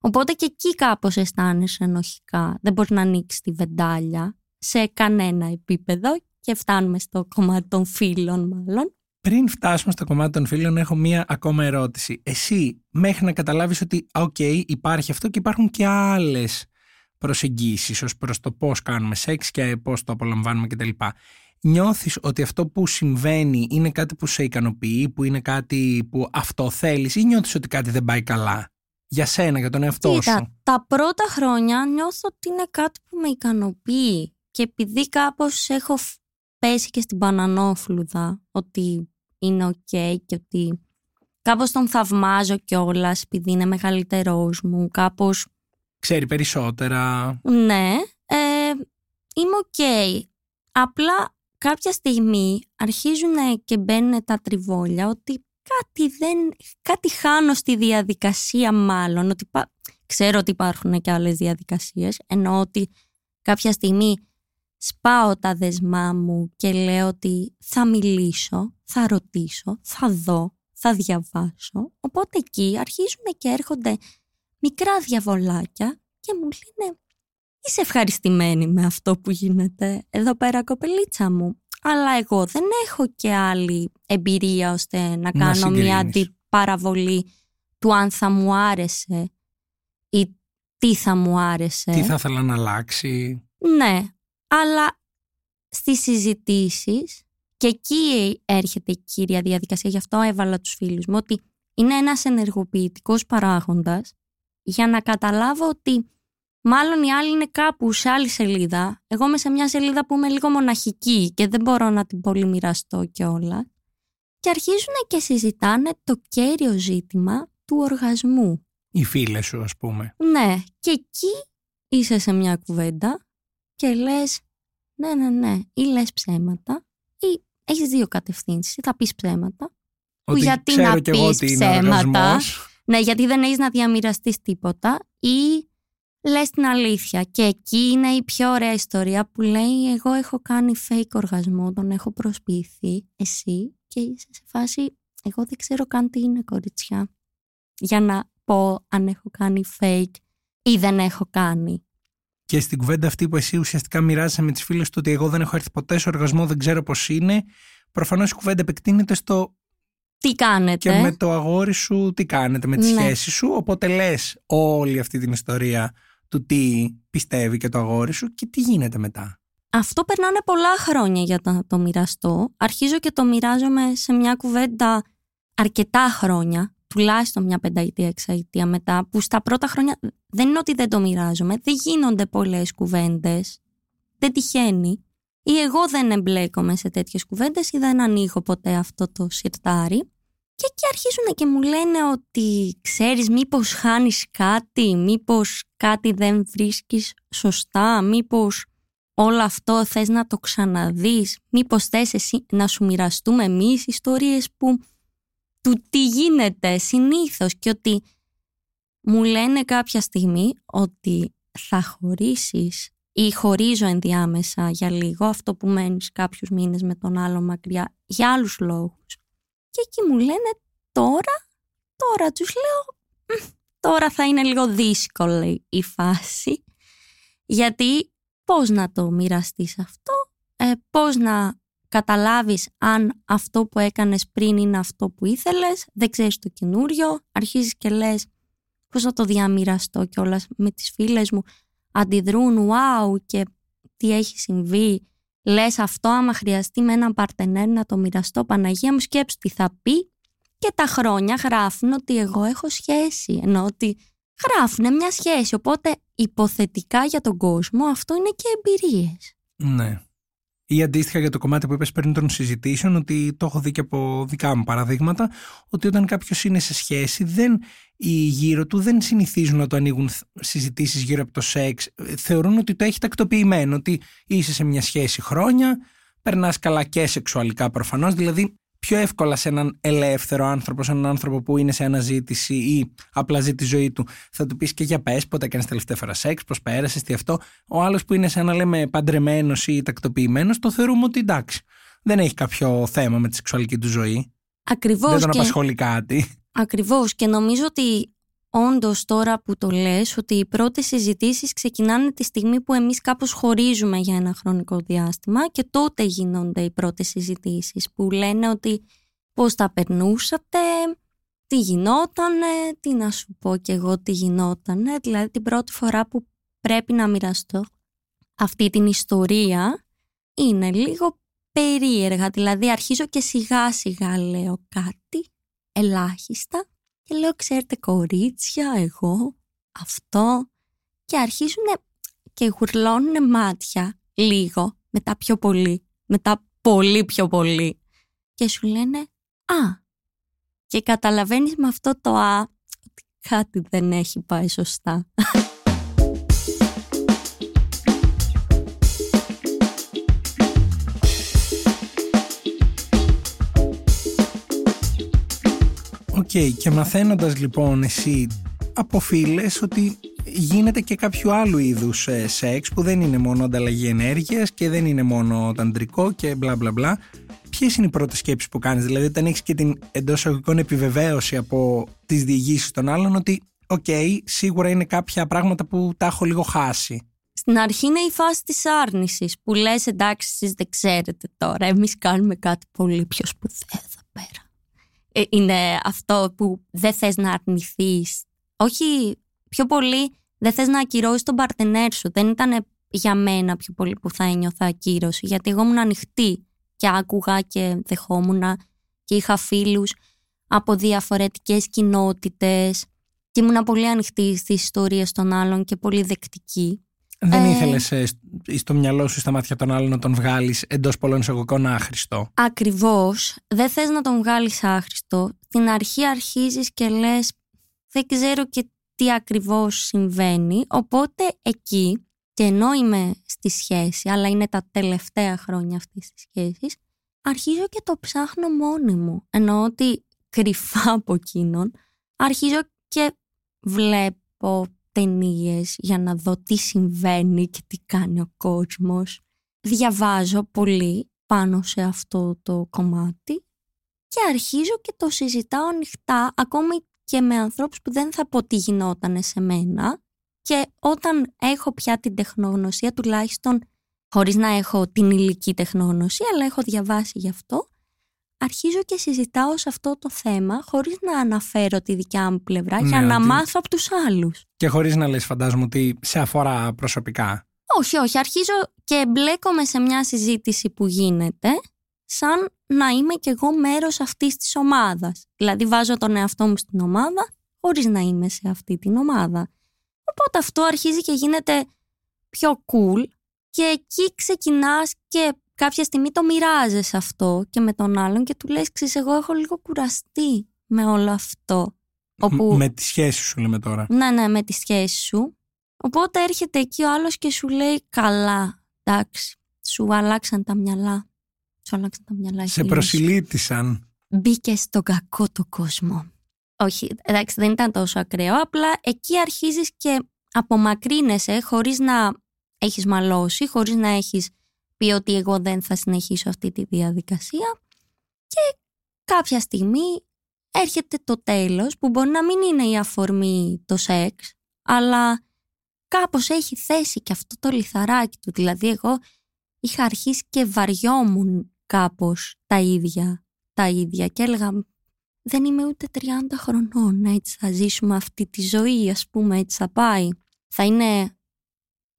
A: Οπότε και εκεί κάπως αισθάνεσαι ενοχικά, δεν μπορεί να ανοίξεις τη βεντάλια σε κανένα επίπεδο και φτάνουμε στο κομμάτι των φίλων μάλλον.
B: Πριν φτάσουμε στο κομμάτι των φίλων, έχω μία ακόμα ερώτηση. Εσύ, μέχρι να καταλάβεις ότι, οκ, υπάρχει αυτό και υπάρχουν και άλλες προσεγγίσεις ως προς το πώς κάνουμε σεξ και πώς το απολαμβάνουμε κτλ. Νιώθεις ότι αυτό που συμβαίνει είναι κάτι που σε ικανοποιεί, που είναι κάτι που αυτό θέλεις ή νιώθεις ότι κάτι δεν πάει καλά για σένα, για τον εαυτό
A: Κοίτα,
B: σου;
A: τα πρώτα χρόνια νιώθω ότι είναι κάτι που με ικανοποιεί και επειδή κάπως έχω φ- πέσει και στην μπανανόφλουδα ότι είναι οκ και ότι κάπως τον θαυμάζω κιόλας επειδή είναι μεγαλύτερός μου, κάπως
B: Ξέρει περισσότερα.
A: ναι, ε, είμαι οκ. Απλά κάποια στιγμή αρχίζουν και μπαίνουν τα τριβόλια ότι κάτι, δεν, κάτι χάνω στη διαδικασία μάλλον. Ότι πα- ξέρω ότι υπάρχουν και άλλες διαδικασίες, εννοώ ότι κάποια στιγμή σπάω τα δεσμά μου και λέω ότι θα μιλήσω, θα ρωτήσω, θα δω, θα διαβάσω. Οπότε εκεί αρχίζουν και έρχονται μικρά διαβολάκια και μου λένε είσαι ευχαριστημένη με αυτό που γίνεται εδώ πέρα κοπελίτσα μου. Αλλά εγώ δεν έχω και άλλη εμπειρία ώστε να κάνω
B: συγκρίνεις.
A: μια αντιπαραβολή του αν θα μου άρεσε ή τι θα μου άρεσε.
B: Τι θα ήθελα να αλλάξει.
A: Ναι, αλλά στις συζητήσεις και εκεί έρχεται η κύρια διαδικασία, γι' αυτό έβαλα τους φίλους μου, ότι είναι ένας ενεργοποιητικός παράγοντας για να καταλάβω ότι μάλλον οι άλλοι είναι κάπου σε άλλη σελίδα. Εγώ είμαι σε μια σελίδα που είμαι λίγο μοναχική και δεν μπορώ να την πολύ μοιραστώ κιόλα. Και αρχίζουν και συζητάνε το κέριο ζήτημα του οργασμού.
B: Οι φίλες σου, ας πούμε.
A: Ναι, και εκεί είσαι σε μια κουβέντα και λες ναι, ναι, ναι, ή λες ψέματα ή έχεις δύο κατευθύνσεις, ή θα πεις ψέματα.
B: Ότι
A: γιατί
B: ξέρω
A: να
B: κι εγώ
A: πεις
B: τι είναι
A: ψέματα.
B: οργασμός.
A: Ναι, γιατί δεν έχεις να διαμοιραστείς τίποτα ή λες την αλήθεια. Και εκεί είναι η πιο ωραία ιστορία που λέει εγώ έχω κάνει fake οργασμό, τον έχω προσποιηθεί εσύ και είσαι σε φάση εγώ δεν ξέρω καν τι είναι κοριτσιά για να πω αν έχω κάνει fake ή δεν έχω κάνει.
B: Και στην κουβέντα αυτή που εσύ ουσιαστικά μοιράζεσαι με τις φίλες του ότι εγώ δεν έχω έρθει ποτέ σε οργασμό, δεν ξέρω πώς είναι. Προφανώς η κουβέντα επεκτείνεται στο
A: Τι κάνετε;
B: και με το αγόρι σου τι κάνετε με τη
A: Ναι.
B: σχέση σου; Οπότε λες όλη αυτή την ιστορία του τι πιστεύει και το αγόρι σου και τι γίνεται μετά.
A: αυτό περνάνε πολλά χρόνια για να το μοιραστώ. Αρχίζω και το μοιράζομαι σε μια κουβέντα αρκετά χρόνια, τουλάχιστον μια πενταετία, εξαετία μετά, που στα πρώτα χρόνια δεν είναι ότι δεν το μοιράζομαι, δεν γίνονται πολλές κουβέντες, δεν τυχαίνει. Ή εγώ δεν εμπλέκομαι σε τέτοιες κουβέντες ή δεν ανοίγω ποτέ αυτό το σιρτάρι. Και εκεί αρχίζουν και μου λένε ότι ξέρεις μήπως χάνεις κάτι, μήπως κάτι δεν βρίσκεις σωστά, μήπως όλο αυτό θες να το ξαναδείς, μήπως θες εσύ να σου μοιραστούμε εμείς ιστορίες που του τι γίνεται συνήθως και ότι μου λένε κάποια στιγμή ότι θα χωρίσεις ή χωρίζω ενδιάμεσα για λίγο αυτό που μένεις κάποιους μήνες με τον άλλο μακριά για άλλους λόγους. Και εκεί μου λένε τώρα, τώρα τους λέω τώρα θα είναι λίγο δύσκολη η φάση γιατί πώς να το μοιραστείς αυτό, ε, πώς να καταλάβεις αν αυτό που έκανες πριν είναι αυτό που ήθελες, δεν ξέρεις το καινούριο, αρχίζεις και λες πώς να το διαμοιραστώ κιόλας με τις φίλες μου, αντιδρούν wow και τι έχει συμβεί, λες αυτό άμα χρειαστεί με έναν παρτενέρ να το μοιραστώ Παναγία μου σκέψου τι θα πει και τα χρόνια γράφουν ότι εγώ έχω σχέση, ενώ ότι γράφουν μια σχέση, οπότε υποθετικά για τον κόσμο αυτό είναι και εμπειρίες.
B: Ναι. Ή αντίστοιχα για το κομμάτι που είπες πριν των συζητήσεων, ότι το έχω δει και από δικά μου παραδείγματα, ότι όταν κάποιος είναι σε σχέση, δεν, οι γύρω του δεν συνηθίζουν να το ανοίγουν συζητήσεις γύρω από το σεξ. Θεωρούν ότι το έχει τακτοποιημένο, ότι είσαι σε μια σχέση χρόνια, περνάς καλά και σεξουαλικά προφανώς, δηλαδή πιο εύκολα σε έναν ελεύθερο άνθρωπο, σε έναν άνθρωπο που είναι σε αναζήτηση ή απλά ζει τη ζωή του. Θα του πεις και για πες, πότε έκανε τελευταία φορά σεξ, πώς πέρασες, τι αυτό. Ο άλλος που είναι σε ένα λέμε παντρεμένος ή τακτοποιημένος, το θεωρούμε ότι εντάξει. Δεν έχει κάποιο θέμα με τη σεξουαλική του ζωή.
A: Ακριβώς.
B: Δεν τον απασχολεί κάτι.
A: Ακριβώς. Και νομίζω ότι όντως τώρα που το λες ότι οι πρώτες συζητήσεις ξεκινάνε τη στιγμή που εμείς κάπως χωρίζουμε για ένα χρονικό διάστημα και τότε γίνονται οι πρώτες συζητήσεις που λένε ότι πώς τα περνούσατε, τι γινότανε, τι να σου πω κι εγώ τι γινότανε. Δηλαδή την πρώτη φορά που πρέπει να μοιραστώ αυτή την ιστορία είναι λίγο περίεργα. Δηλαδή αρχίζω και σιγά σιγά λέω κάτι, ελάχιστα και λέω, ξέρετε κορίτσια, εγώ, αυτό. Και αρχίζουν και γουρλώνουν μάτια λίγο, μετά πιο πολύ, μετά πολύ πιο πολύ. Και σου λένε, α, και καταλαβαίνεις με αυτό το α, ότι κάτι δεν έχει πάει σωστά.
B: Okay, και μαθαίνοντας λοιπόν εσύ από φίλε ότι γίνεται και κάποιο άλλου είδους ε, σεξ που δεν είναι μόνο ανταλλαγή ενέργειας και δεν είναι μόνο ταντρικό και μπλα μπλα μπλα. Ποιες είναι οι πρώτες σκέψεις που κάνεις, Δηλαδή, όταν έχεις και την εντός εισαγωγικών επιβεβαίωση από τις διηγήσεις των άλλων, ότι, OK, okay, σίγουρα είναι κάποια πράγματα που τα έχω λίγο χάσει.
A: Στην αρχή είναι η φάση της άρνησης που λες: Εντάξει, εσείς δεν ξέρετε τώρα. Εμείς κάνουμε κάτι πολύ πιο σπουδαίο εδώ πέρα. Ε, είναι αυτό που δεν θες να αρνηθείς. Όχι, πιο πολύ δεν θες να ακυρώσεις τον παρτενέρ σου. Δεν ήταν για μένα πιο πολύ που θα ένιωθα ακύρωση, γιατί εγώ ήμουν ανοιχτή και άκουγα και δεχόμουν και είχα φίλους από διαφορετικές κοινότητες και ήμουν πολύ ανοιχτή στις ιστορίες των άλλων και πολύ δεκτική.
B: Δεν ε, ήθελες στο μυαλό σου, στα μάτια των άλλων, να τον βγάλεις εντός πολλών εισαγωγικών άχρηστο;
A: Ακριβώς. Δεν θες να τον βγάλεις άχρηστο. Την αρχή αρχίζεις και λες, δεν ξέρω και τι ακριβώς συμβαίνει. Οπότε εκεί, και ενώ είμαι στη σχέση, αλλά είναι τα τελευταία χρόνια αυτής της σχέσης, αρχίζω και το ψάχνω μόνη μου. Εννοώ ότι κρυφά από εκείνον, αρχίζω και βλέπω ταινίες για να δω τι συμβαίνει και τι κάνει ο κόσμος. Διαβάζω πολύ πάνω σε αυτό το κομμάτι και αρχίζω και το συζητάω ανοιχτά ακόμη και με ανθρώπους που δεν θα πω τι γινότανε σε μένα και όταν έχω πια την τεχνογνωσία τουλάχιστον χωρίς να έχω την υλική τεχνογνωσία αλλά έχω διαβάσει γι' αυτό αρχίζω και συζητάω σε αυτό το θέμα χωρίς να αναφέρω τη δικιά μου πλευρά για ναι, να μάθω από τους άλλους.
B: Και χωρίς να λες φαντάζομαι ότι σε αφορά προσωπικά.
A: Όχι, όχι. Αρχίζω και εμπλέκομαι σε μια συζήτηση που γίνεται σαν να είμαι κι εγώ μέρος αυτής της ομάδας. Δηλαδή βάζω τον εαυτό μου στην ομάδα χωρίς να είμαι σε αυτή την ομάδα. Οπότε αυτό αρχίζει και γίνεται πιο cool και εκεί ξεκινάς και κάποια στιγμή το μοιράζεσαι αυτό και με τον άλλον και του λες ξέρεις εγώ έχω λίγο κουραστεί με όλο αυτό.
B: Όπου... Με τη σχέση σου λέμε τώρα.
A: Ναι, ναι, με τη σχέση σου. Οπότε έρχεται εκεί ο άλλος και σου λέει καλά, εντάξει, σου αλλάξαν τα μυαλά. Σου αλλάξαν τα μυαλά.
B: Σε προσιλήτησαν.
A: Μπήκε στον κακό το κόσμο. Όχι, εντάξει, δεν ήταν τόσο ακραίο, απλά εκεί αρχίζεις και απομακρύνεσαι χωρίς να έχεις μαλώσει, χωρίς να έχεις πει ότι εγώ δεν θα συνεχίσω αυτή τη διαδικασία και κάποια στιγμή έρχεται το τέλος που μπορεί να μην είναι η αφορμή το σεξ αλλά κάπως έχει θέσει και αυτό το λιθαράκι του. Δηλαδή εγώ είχα αρχίσει και βαριόμουν κάπως τα ίδια τα ίδια και έλεγα δεν είμαι ούτε 30 χρονών έτσι θα ζήσουμε αυτή τη ζωή ας πούμε έτσι θα πάει θα είναι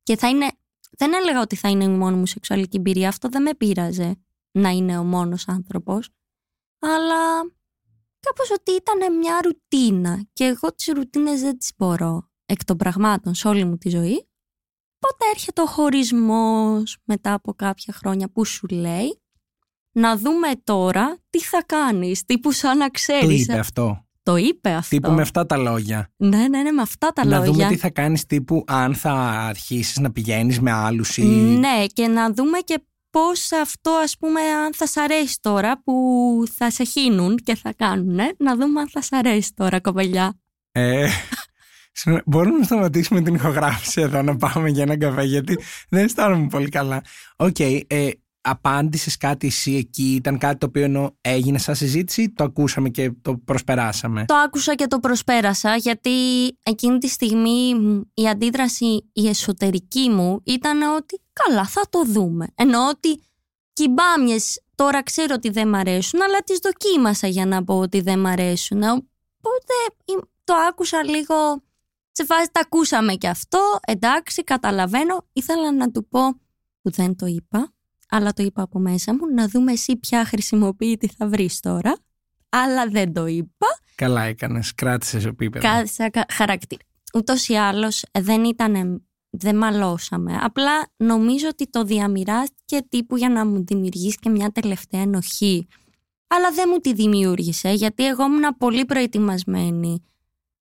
A: και θα είναι δεν έλεγα ότι θα είναι η μόνη μου σεξουαλική εμπειρία. Αυτό δεν με πείραζε να είναι ο μόνος άνθρωπος. Αλλά κάπως ότι ήταν μια ρουτίνα και εγώ τις ρουτίνες δεν τις μπορώ εκ των πραγμάτων σε όλη μου τη ζωή. Οπότε έρχεται ο χωρισμός μετά από κάποια χρόνια που σου λέει να δούμε τώρα τι θα κάνεις, τύπου σαν να ξέρεις. Το
B: είπε αυτό.
A: Το είπε αυτό.
B: Τύπου με αυτά τα λόγια.
A: Ναι, ναι, ναι, με αυτά τα
B: να
A: λόγια.
B: Να δούμε τι θα κάνεις τύπου αν θα αρχίσεις να πηγαίνεις με άλλους ή...
A: Ναι, και να δούμε και πώς αυτό ας πούμε αν θα σ' αρέσει τώρα που θα σε χύνουν και θα κάνουν, να δούμε αν θα σ' αρέσει τώρα κοπελιά.
B: Ε, μπορούμε να σταματήσουμε την ηχογράφηση εδώ να πάμε για ένα καφέ γιατί δεν αισθάνομαι πολύ καλά. OK, okay, ε, απάντησε κάτι εσύ εκεί, ήταν κάτι το οποίο έγινε σαν συζήτηση, το ακούσαμε και το προσπεράσαμε;
A: Το άκουσα και το προσπέρασα, γιατί εκείνη τη στιγμή η αντίδραση η εσωτερική μου ήταν ότι καλά θα το δούμε. Εννοώ ότι και οι μπάμιες τώρα ξέρω ότι δεν μ' αρέσουν, αλλά τις δοκίμασα για να πω ότι δεν μ' αρέσουν. Οπότε το άκουσα λίγο, σε φάση τα ακούσαμε και αυτό, εντάξει καταλαβαίνω, ήθελα να του πω που δεν το είπα αλλά το είπα από μέσα μου, να δούμε εσύ ποια χρησιμοποιεί θα βρεις τώρα. Αλλά δεν το είπα.
B: Καλά έκανες, κράτησες επίπεδο.
A: Κράτησα χαρακτήρα. Ούτως ή άλλως δεν ήταν. Δεν μαλώσαμε. Απλά νομίζω ότι το διαμοιράστηκε τύπου για να μου δημιουργήσει και μια τελευταία ενοχή. Αλλά δεν μου τη δημιούργησε γιατί εγώ ήμουν πολύ προετοιμασμένη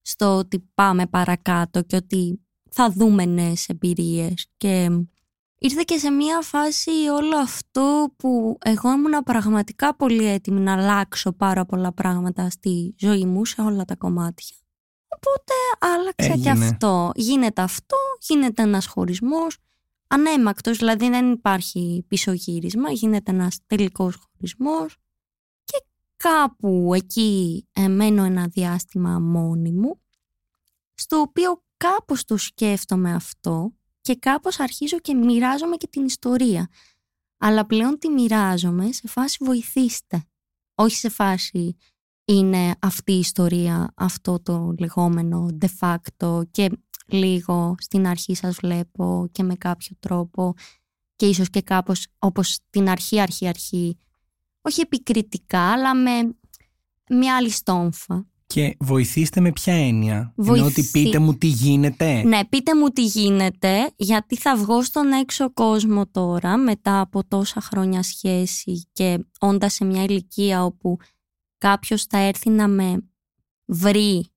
A: στο ότι πάμε παρακάτω και ότι θα δούμε νέες εμπειρίες και ήρθε και σε μια φάση όλο αυτό που εγώ ήμουν πραγματικά πολύ έτοιμη να αλλάξω πάρα πολλά πράγματα στη ζωή μου σε όλα τα κομμάτια. Οπότε άλλαξε και αυτό. Γίνεται αυτό, γίνεται ένας χωρισμός, ανέμακτος, δηλαδή δεν υπάρχει πίσω γύρισμα, γίνεται ένας τελικός χωρισμός και κάπου εκεί μένω ένα διάστημα μόνη μου, στο οποίο κάπως το σκέφτομαι αυτό και κάπως αρχίζω και μοιράζομαι και την ιστορία. Αλλά πλέον τη μοιράζομαι σε φάση βοηθήστε. Όχι σε φάση είναι αυτή η ιστορία, αυτό το λεγόμενο de facto και λίγο στην αρχή σας βλέπω και με κάποιο τρόπο και ίσως και κάπως όπως την αρχή αρχή αρχή όχι επικριτικά αλλά με μια άλλη στόμφα.
B: Και βοηθήστε με ποια έννοια; Βοηθή... ότι πείτε μου τι γίνεται.
A: Ναι, πείτε μου τι γίνεται, γιατί θα βγω στον έξω κόσμο τώρα μετά από τόσα χρόνια σχέση και όντας σε μια ηλικία όπου κάποιος θα έρθει να με βρει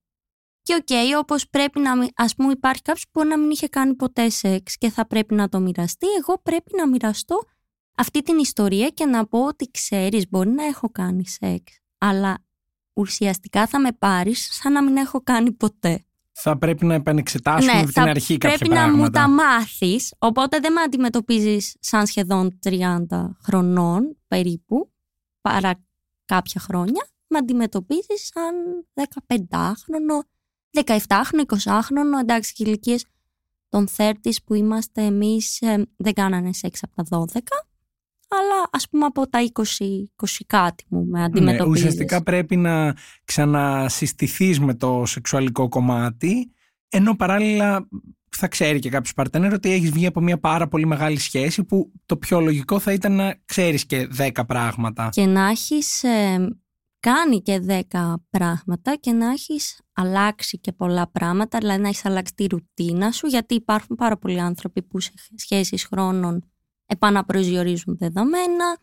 A: και OK, okay, όπως πρέπει να, ας πούμε υπάρχει κάποιος που μπορεί να μην είχε κάνει ποτέ σεξ και θα πρέπει να το μοιραστεί, εγώ πρέπει να μοιραστώ αυτή την ιστορία και να πω ότι ξέρεις μπορεί να έχω κάνει σεξ, αλλά ουσιαστικά θα με πάρεις σαν να μην έχω κάνει ποτέ.
B: Θα πρέπει να επανεξετάσουμε ναι, την αρχή κάποια
A: πρέπει
B: πράγματα.
A: να μου τα μάθεις, οπότε δεν με αντιμετωπίζεις σαν σχεδόν 30 χρονών περίπου, παρά κάποια χρόνια, με αντιμετωπίζεις σαν 15χρονο, 17χρονο, 20χρονο, εντάξει και ηλικίες των 30 που είμαστε εμείς ε, δεν κάνανε σεξ από τα 12 αλλά ας πούμε από τα 20, 20 κάτι μου με ναι, αντιμετωπίζεις.
B: Ναι, ουσιαστικά πρέπει να ξανασυστηθείς με το σεξουαλικό κομμάτι ενώ παράλληλα θα ξέρει και κάποιος παρτενέρ ότι έχεις βγει από μια πάρα πολύ μεγάλη σχέση που το πιο λογικό θα ήταν να ξέρεις και δέκα πράγματα.
A: Και να έχεις κάνει και δέκα πράγματα και να έχεις αλλάξει και πολλά πράγματα, δηλαδή να έχεις αλλάξει τη ρουτίνα σου, γιατί υπάρχουν πάρα πολλοί άνθρωποι που σε σχέσεις χρόνων επαναπροσδιορίζουν δεδομένα.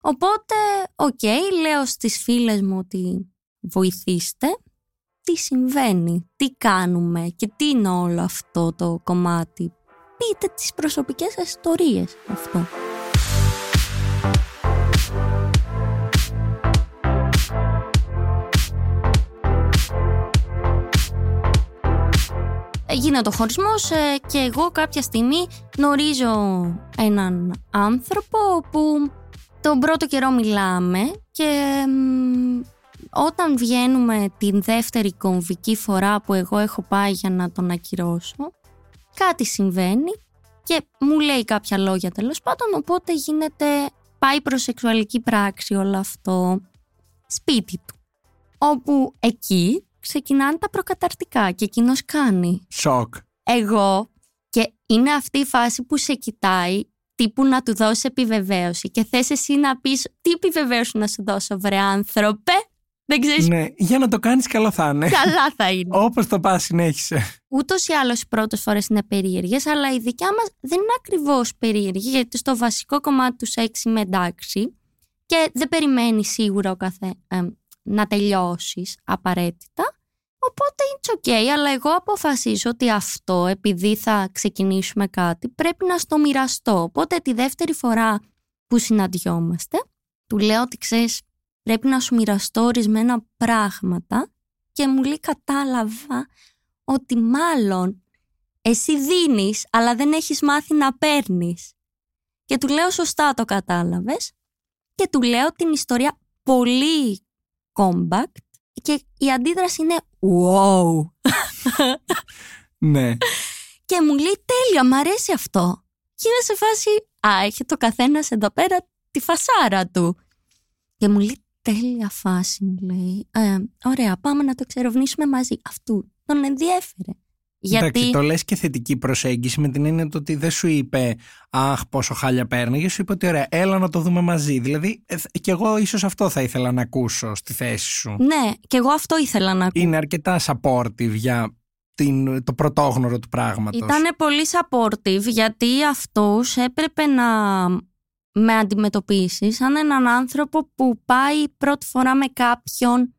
A: Οπότε, οκ, λέω στις φίλες μου ότι βοηθήστε, τι συμβαίνει, τι κάνουμε και τι είναι όλο αυτό το κομμάτι. Πείτε τις προσωπικές σας ιστορίες αυτό. Γίνεται ο χωρισμός ε, και εγώ κάποια στιγμή γνωρίζω έναν άνθρωπο που τον πρώτο καιρό μιλάμε και όταν βγαίνουμε την δεύτερη κομβική φορά που εγώ έχω πάει για να τον ακυρώσω κάτι συμβαίνει και μου λέει κάποια λόγια τέλος πάντων οπότε γίνεται πάει προς σεξουαλική πράξη όλο αυτό σπίτι του όπου εκεί ξεκινάνε τα προκαταρτικά και εκείνος κάνει.
B: Σοκ.
A: Εγώ και είναι αυτή η φάση που σε κοιτάει τύπου να του δώσεις επιβεβαίωση και θες εσύ να πεις τι επιβεβαίωση να σου δώσω βρε άνθρωπε; Δεν ξέρεις...
B: Ναι, για να το κάνεις καλό θα είναι.
A: Καλά θα είναι. [laughs]
B: Όπως το πας συνέχισε.
A: Ούτως ή άλλως οι πρώτες φορές είναι περίεργες, αλλά η δικιά μας δεν είναι ακριβώς περίεργη, γιατί στο βασικό κομμάτι τους σεξ είμαι εντάξει και δεν περιμένει σίγουρα ο καθένα να τελειώσεις απαραίτητα. Οπότε it's ok, αλλά εγώ αποφασίζω ότι αυτό, επειδή θα ξεκινήσουμε κάτι, πρέπει να στο μοιραστώ. Οπότε τη δεύτερη φορά που συναντιόμαστε, του λέω ότι ξέρεις, πρέπει να σου μοιραστώ ορισμένα πράγματα και μου λέει κατάλαβα ότι μάλλον εσύ δίνεις, αλλά δεν έχεις μάθει να παίρνεις. Και του λέω σωστά το κατάλαβες και του λέω την ιστορία πολύ compact και η αντίδραση είναι wow.
B: ναι.
A: Και μου λέει τέλεια, μ' αρέσει αυτό. Και είναι σε φάση, α, έχει το καθένας εδώ πέρα τη φασάρα του. Και μου λέει τέλεια φάση, μου λέει. Ε, ωραία, πάμε να το εξερευνήσουμε μαζί. Αυτού τον ενδιέφερε.
B: Γιατί... Εντάξει, το λες και θετική προσέγγιση με την έννοια ότι δεν σου είπε Αχ, πόσο χάλια παίρνει, σου είπε ότι ωραία, έλα να το δούμε μαζί. Δηλαδή, ε, και εγώ ίσως αυτό θα ήθελα να ακούσω στη θέση σου.
A: Ναι, και εγώ αυτό ήθελα να ακούσω.
B: Είναι αρκετά supportive για την, το πρωτόγνωρο του πράγματος.
A: Ήταν πολύ supportive γιατί αυτός έπρεπε να με αντιμετωπίσει σαν έναν άνθρωπο που πάει πρώτη φορά με κάποιον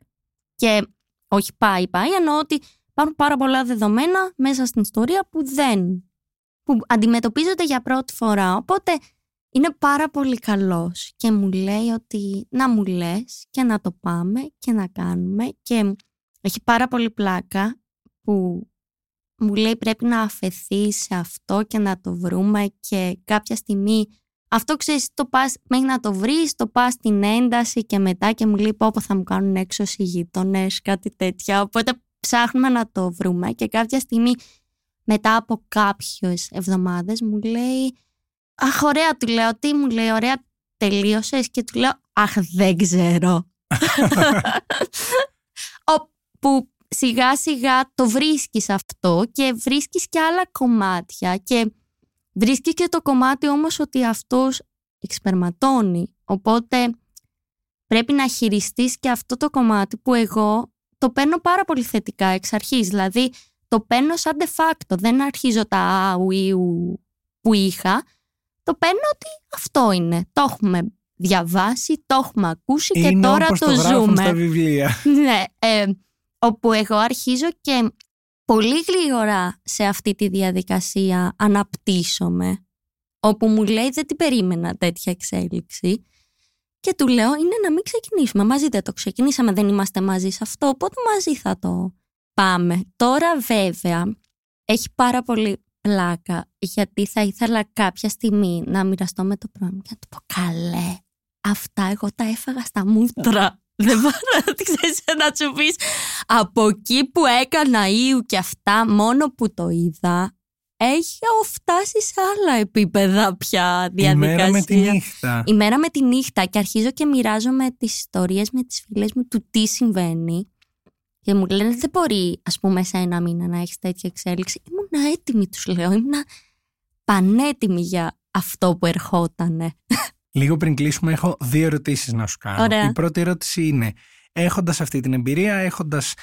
A: και όχι πάει, πάει, εννοώ ότι υπάρχουν πάρα πολλά δεδομένα μέσα στην ιστορία που δεν, που αντιμετωπίζονται για πρώτη φορά. Οπότε είναι πάρα πολύ καλός και μου λέει ότι να μου λες και να το πάμε και να κάνουμε και έχει πάρα πολύ πλάκα που μου λέει πρέπει να αφαιθεί σε αυτό και να το βρούμε και κάποια στιγμή αυτό ξέρεις το πας μέχρι να το βρεις, το πας στην ένταση και μετά και μου λέει πω θα μου κάνουν έξω οι γείτονες, κάτι τέτοια. Οπότε ψάχνουμε να το βρούμε και κάποια στιγμή μετά από κάποιες εβδομάδες μου λέει «Αχ, ωραία», του λέω, «Τι μου λέει, ωραία, τελείωσες» και του λέω «Αχ, δεν ξέρω». [laughs] Που σιγά σιγά το βρίσκεις αυτό και βρίσκεις και άλλα κομμάτια και βρίσκεις και το κομμάτι όμως ότι αυτός εξπερματώνει. Οπότε πρέπει να χειριστείς και αυτό το κομμάτι που εγώ το παίρνω πάρα πολύ θετικά εξ αρχής. Δηλαδή το παίρνω σαν de facto. Δεν αρχίζω τα αουίου που είχα. Το παίρνω ότι αυτό είναι. Το έχουμε διαβάσει, το έχουμε ακούσει και τώρα το, το ζούμε.
B: στα βιβλία. [laughs]
A: ναι, ε, όπου εγώ αρχίζω και πολύ γρήγορα σε αυτή τη διαδικασία αναπτύσσομαι. Όπου μου λέει δεν την περίμενα τέτοια εξέλιξη. Και του λέω είναι να μην ξεκινήσουμε. Μαζί δεν το ξεκινήσαμε, δεν είμαστε μαζί σε αυτό, οπότε μαζί θα το πάμε. Τώρα βέβαια έχει πάρα πολύ πλάκα γιατί θα ήθελα κάποια στιγμή να μοιραστώ με το πρόγραμμα και να του πω καλέ αυτά εγώ τα έφαγα στα μούτρα. [laughs] Δεν μπορώ να ξέρεις να σου πεις από εκεί που έκανα ήου και αυτά μόνο που το είδα έχει φτάσει σε άλλα επίπεδα πια διαδικασία.
B: Η μέρα με τη νύχτα.
A: Η μέρα με τη νύχτα και αρχίζω και μοιράζομαι τις ιστορίες με τις φίλες μου του τι συμβαίνει Και μου λένε δεν μπορεί ας πούμε σε ένα μήνα να έχεις τέτοια εξέλιξη. Ήμουν έτοιμη τους λέω, ήμουν πανέτοιμη για αυτό που ερχότανε.
B: Λίγο πριν κλείσουμε έχω δύο ερωτήσεις να σου κάνω.
A: Ωραία.
B: Η πρώτη ερώτηση είναι, έχοντας αυτή την εμπειρία, έχοντας ε,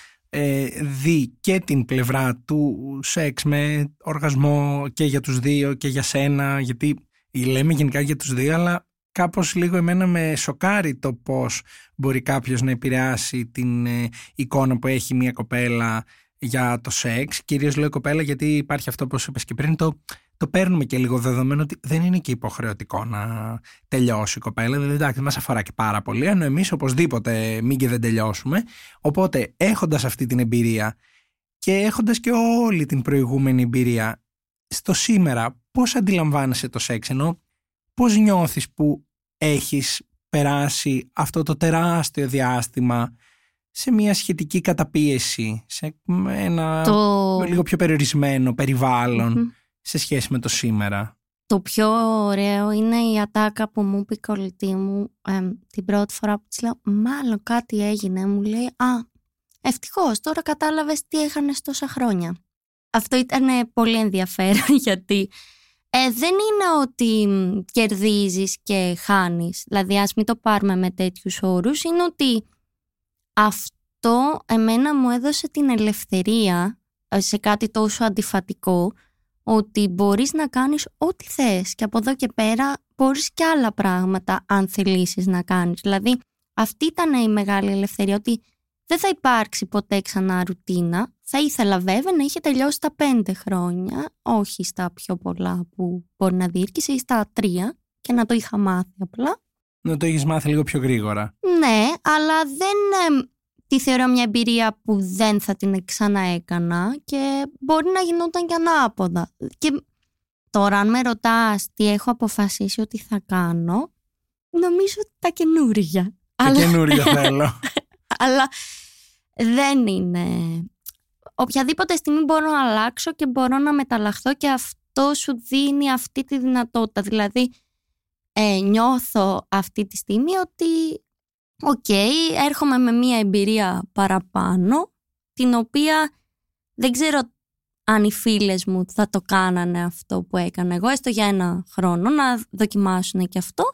B: δει και την πλευρά του σεξ με οργασμό και για τους δύο και για σένα, γιατί λέμε γενικά για τους δύο, αλλά κάπως λίγο εμένα με σοκάρει το πώς μπορεί κάποιος να επηρεάσει την ε, εικόνα που έχει μια κοπέλα για το σεξ. Κυρίως λέω κοπέλα γιατί υπάρχει αυτό που είπες και πριν, το, το παίρνουμε και λίγο δεδομένο ότι δεν είναι και υποχρεωτικό να τελειώσει η κοπέλα. Δηλαδή εντάξει μας αφορά και πάρα πολύ, ενώ εμείς οπωσδήποτε μην και δεν τελειώσουμε. Οπότε έχοντας αυτή την εμπειρία και έχοντας και όλη την προηγούμενη εμπειρία στο σήμερα πώς αντιλαμβάνεσαι το σεξ; Ενώ πώς νιώθεις που έχεις περάσει αυτό το τεράστιο διάστημα σε μια σχετική καταπίεση, σε ένα
A: Το-
B: λίγο πιο περιορισμένο περιβάλλον; Σε σχέση με το σήμερα;
A: Το πιο ωραίο είναι η ατάκα που μου είπε η κολλητή μου εμ, την πρώτη φορά που της λέω μάλλον κάτι έγινε. Μου λέει «Α, ευτυχώς τώρα κατάλαβες τι έχανες τόσα χρόνια». Αυτό ήταν ε, πολύ ενδιαφέρον [laughs] γιατί ε, δεν είναι ότι μ, κερδίζεις και χάνεις. Δηλαδή ας μην το πάρουμε με τέτοιους όρους. Είναι ότι αυτό εμένα μου έδωσε την ελευθερία ε, σε κάτι τόσο αντιφατικό ότι μπορείς να κάνεις ό,τι θες και από εδώ και πέρα μπορείς και άλλα πράγματα αν θελήσεις να κάνεις. Δηλαδή αυτή ήταν η μεγάλη ελευθερία ότι δεν θα υπάρξει ποτέ ξανά ρουτίνα. Θα ήθελα βέβαια να είχε τελειώσει τα πέντε χρόνια, όχι στα πιο πολλά που μπορεί να διήρκησε ή στα τρία και να το είχα μάθει απλά.
B: Να το έχεις μάθει λίγο πιο γρήγορα.
A: Ναι, αλλά δεν εμ, τη θεωρώ μια εμπειρία που δεν θα την ξαναέκανα και μπορεί να γινόταν και ανάποδα. Και τώρα αν με ρωτάς τι έχω αποφασίσει ότι θα κάνω, νομίζω ότι τα καινούργια.
B: Τα καινούργια θέλω. [laughs]
A: αλλά δεν είναι... Οποιαδήποτε στιγμή μπορώ να αλλάξω και μπορώ να μεταλλαχθώ και αυτό σου δίνει αυτή τη δυνατότητα. Δηλαδή, ε, νιώθω αυτή τη στιγμή ότι οκ, έρχομαι με μία εμπειρία παραπάνω, την οποία δεν ξέρω αν οι φίλες μου θα το κάνανε αυτό που έκανα εγώ, έστω για ένα χρόνο, να δοκιμάσουν και αυτό.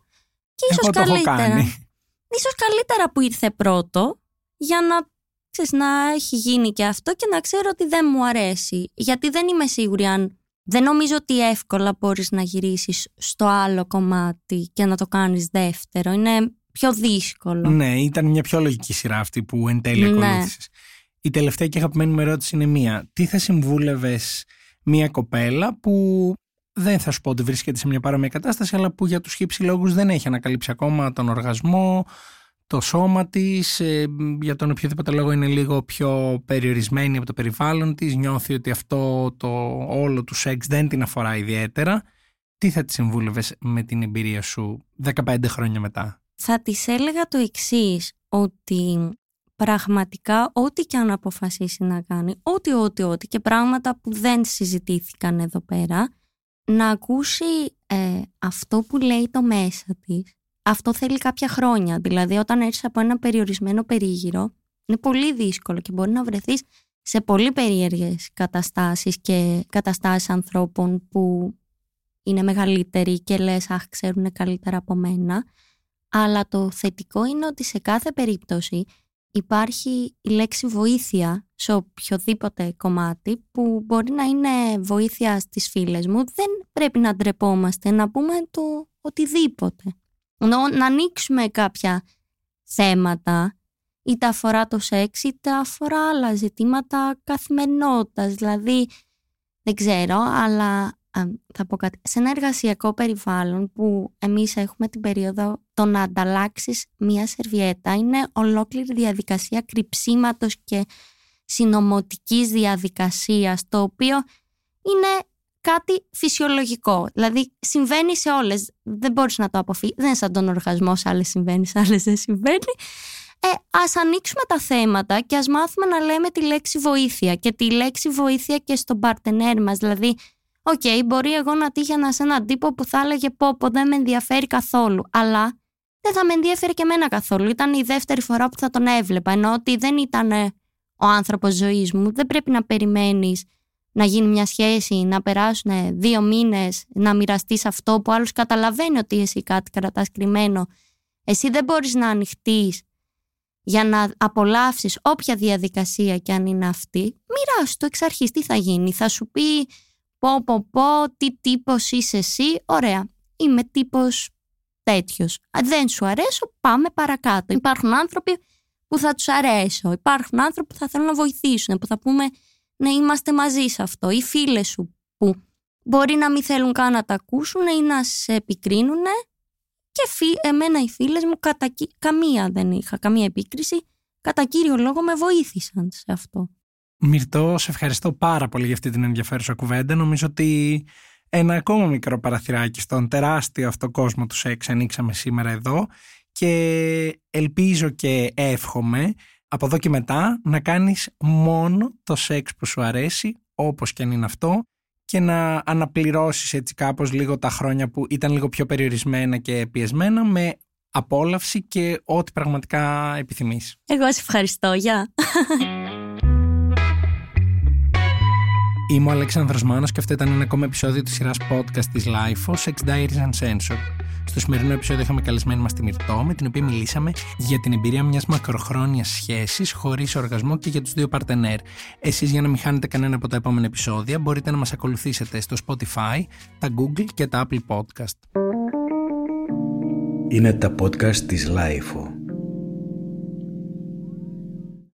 A: Και ίσως
B: Εγώ το έχω
A: καλύτερα.
B: κάνει.
A: Ίσως καλύτερα που ήρθε πρώτο, για να, ξέρεις, να έχει γίνει και αυτό και να ξέρω ότι δεν μου αρέσει. Γιατί δεν είμαι σίγουρη αν... Δεν νομίζω ότι εύκολα μπορείς να γυρίσεις στο άλλο κομμάτι και να το κάνεις δεύτερο. Είναι πιο δύσκολο.
B: Ναι, ήταν μια πιο λογική σειρά αυτή που εν τέλει
A: Ναι.
B: ακολούθησες. Η τελευταία και αγαπημένη μου ερώτηση είναι μία. Τι θα συμβούλευες μία κοπέλα που δεν θα σου πω ότι βρίσκεται σε μια παρόμοια κατάσταση, αλλά που για τους χύψη λόγους δεν έχει ανακαλύψει ακόμα τον οργασμό, το σώμα της, ε, για τον οποιοδήποτε λόγο είναι λίγο πιο περιορισμένη από το περιβάλλον της, νιώθει ότι αυτό το όλο του σεξ δεν την αφορά ιδιαίτερα. Τι θα τη συμβούλευες με την εμπειρία σου 15 χρόνια μετά;
A: Θα της έλεγα το εξής ότι πραγματικά ό,τι και αν αποφασίσει να κάνει, ό,τι, ό,τι, ό,τι και πράγματα που δεν συζητήθηκαν εδώ πέρα, να ακούσει ε, αυτό που λέει το μέσα της. Αυτό θέλει κάποια χρόνια. Δηλαδή όταν έρθεις από ένα περιορισμένο περίγυρο, είναι πολύ δύσκολο και μπορεί να βρεθείς σε πολύ περίεργες καταστάσεις και καταστάσεις ανθρώπων που είναι μεγαλύτεροι και λες αχ ξέρουν καλύτερα από μένα αλλά το θετικό είναι ότι σε κάθε περίπτωση υπάρχει η λέξη βοήθεια σε οποιοδήποτε κομμάτι που μπορεί να είναι βοήθεια στις φίλες μου. Δεν πρέπει να ντρεπόμαστε να πούμε το οτιδήποτε. Ενώ να ανοίξουμε κάποια θέματα είτε αφορά το σεξ είτε αφορά άλλα ζητήματα καθημερινότητας. Δηλαδή δεν ξέρω αλλά α, θα πω κάτι. Σε ένα εργασιακό περιβάλλον που εμείς έχουμε την περίοδο το να ανταλλάξεις μία σερβιέτα είναι ολόκληρη διαδικασία κρυψίματος και συνομωτικής διαδικασίας το οποίο είναι κάτι φυσιολογικό. Δηλαδή συμβαίνει σε όλες, δεν μπορείς να το αποφύγεις, δεν είναι σαν τον οργασμό, σε άλλες συμβαίνει, σε άλλες δεν συμβαίνει. Ε, ας ανοίξουμε τα θέματα και ας μάθουμε να λέμε τη λέξη βοήθεια και τη λέξη βοήθεια και στον παρτενέρ μας. Δηλαδή, οκ, μπορεί εγώ να τύχαινα σε έναν τύπο που θα έλεγε πω πω δεν με ενδιαφέρει καθόλου, αλλά δεν θα με ενδιαφέρει και εμένα καθόλου. Ήταν η δεύτερη φορά που θα τον έβλεπα, εννοώ ότι δεν ήταν ε, ο άνθρωπος ζωής μου. Δεν πρέπει να περιμένεις να γίνει μια σχέση, να περάσουν δύο μήνες, να μοιραστείς αυτό που άλλος καταλαβαίνει ότι εσύ κάτι κρατάς κρυμμένο. Εσύ δεν μπορείς να ανοιχτείς για να απολαύσεις όποια διαδικασία και αν είναι αυτή. Μοιράσου το εξ αρχής τι θα γίνει. Θα σου πει πω πω πω τι τύπος είσαι εσύ. Ωραία, είμαι τύπος τέτοιος. Αν δεν σου αρέσω πάμε παρακάτω. Υπάρχουν άνθρωποι που θα τους αρέσω. Υπάρχουν άνθρωποι που θα θέλουν να βοηθήσουν, που θα πούμε να είμαστε μαζί σε αυτό. Οι φίλες σου που μπορεί να μην θέλουν καν να τα ακούσουν ή να σε επικρίνουν και φι... εμένα οι φίλες μου κατά... καμία δεν είχα, καμία επίκριση. Κατά κύριο λόγο με βοήθησαν σε αυτό.
B: Μυρτώ, σε ευχαριστώ πάρα πολύ για αυτή την ενδιαφέρουσα κουβέντα. Νομίζω ότι ένα ακόμα μικρό παραθυράκι στον τεράστιο αυτό κόσμο του σεξ ανοίξαμε σήμερα εδώ και ελπίζω και εύχομαι από εδώ και μετά να κάνεις μόνο το σεξ που σου αρέσει όπως και αν είναι αυτό και να αναπληρώσεις έτσι κάπως λίγο τα χρόνια που ήταν λίγο πιο περιορισμένα και πιεσμένα με απόλαυση και ό,τι πραγματικά επιθυμείς.
A: Εγώ σε ευχαριστώ, γεια. [laughs]
B: Είμαι ο Αλέξανδρος Μάνος και αυτό ήταν ένα ακόμα επεισόδιο της σειράς podcast της LIFO, Sex Diaries Uncensored. Στο σημερινό επεισόδιο είχαμε καλεσμένη μας τη Μυρτώ, με την οποία μιλήσαμε για την εμπειρία μιας μακροχρόνιας σχέσης χωρίς οργασμό και για τους δύο παρτενέρ. Εσείς, για να μην χάνετε κανένα από τα επόμενα επεισόδια, μπορείτε να μας ακολουθήσετε στο Spotify, τα Google και τα Apple Podcast.
C: Είναι τα podcast της Lifeo.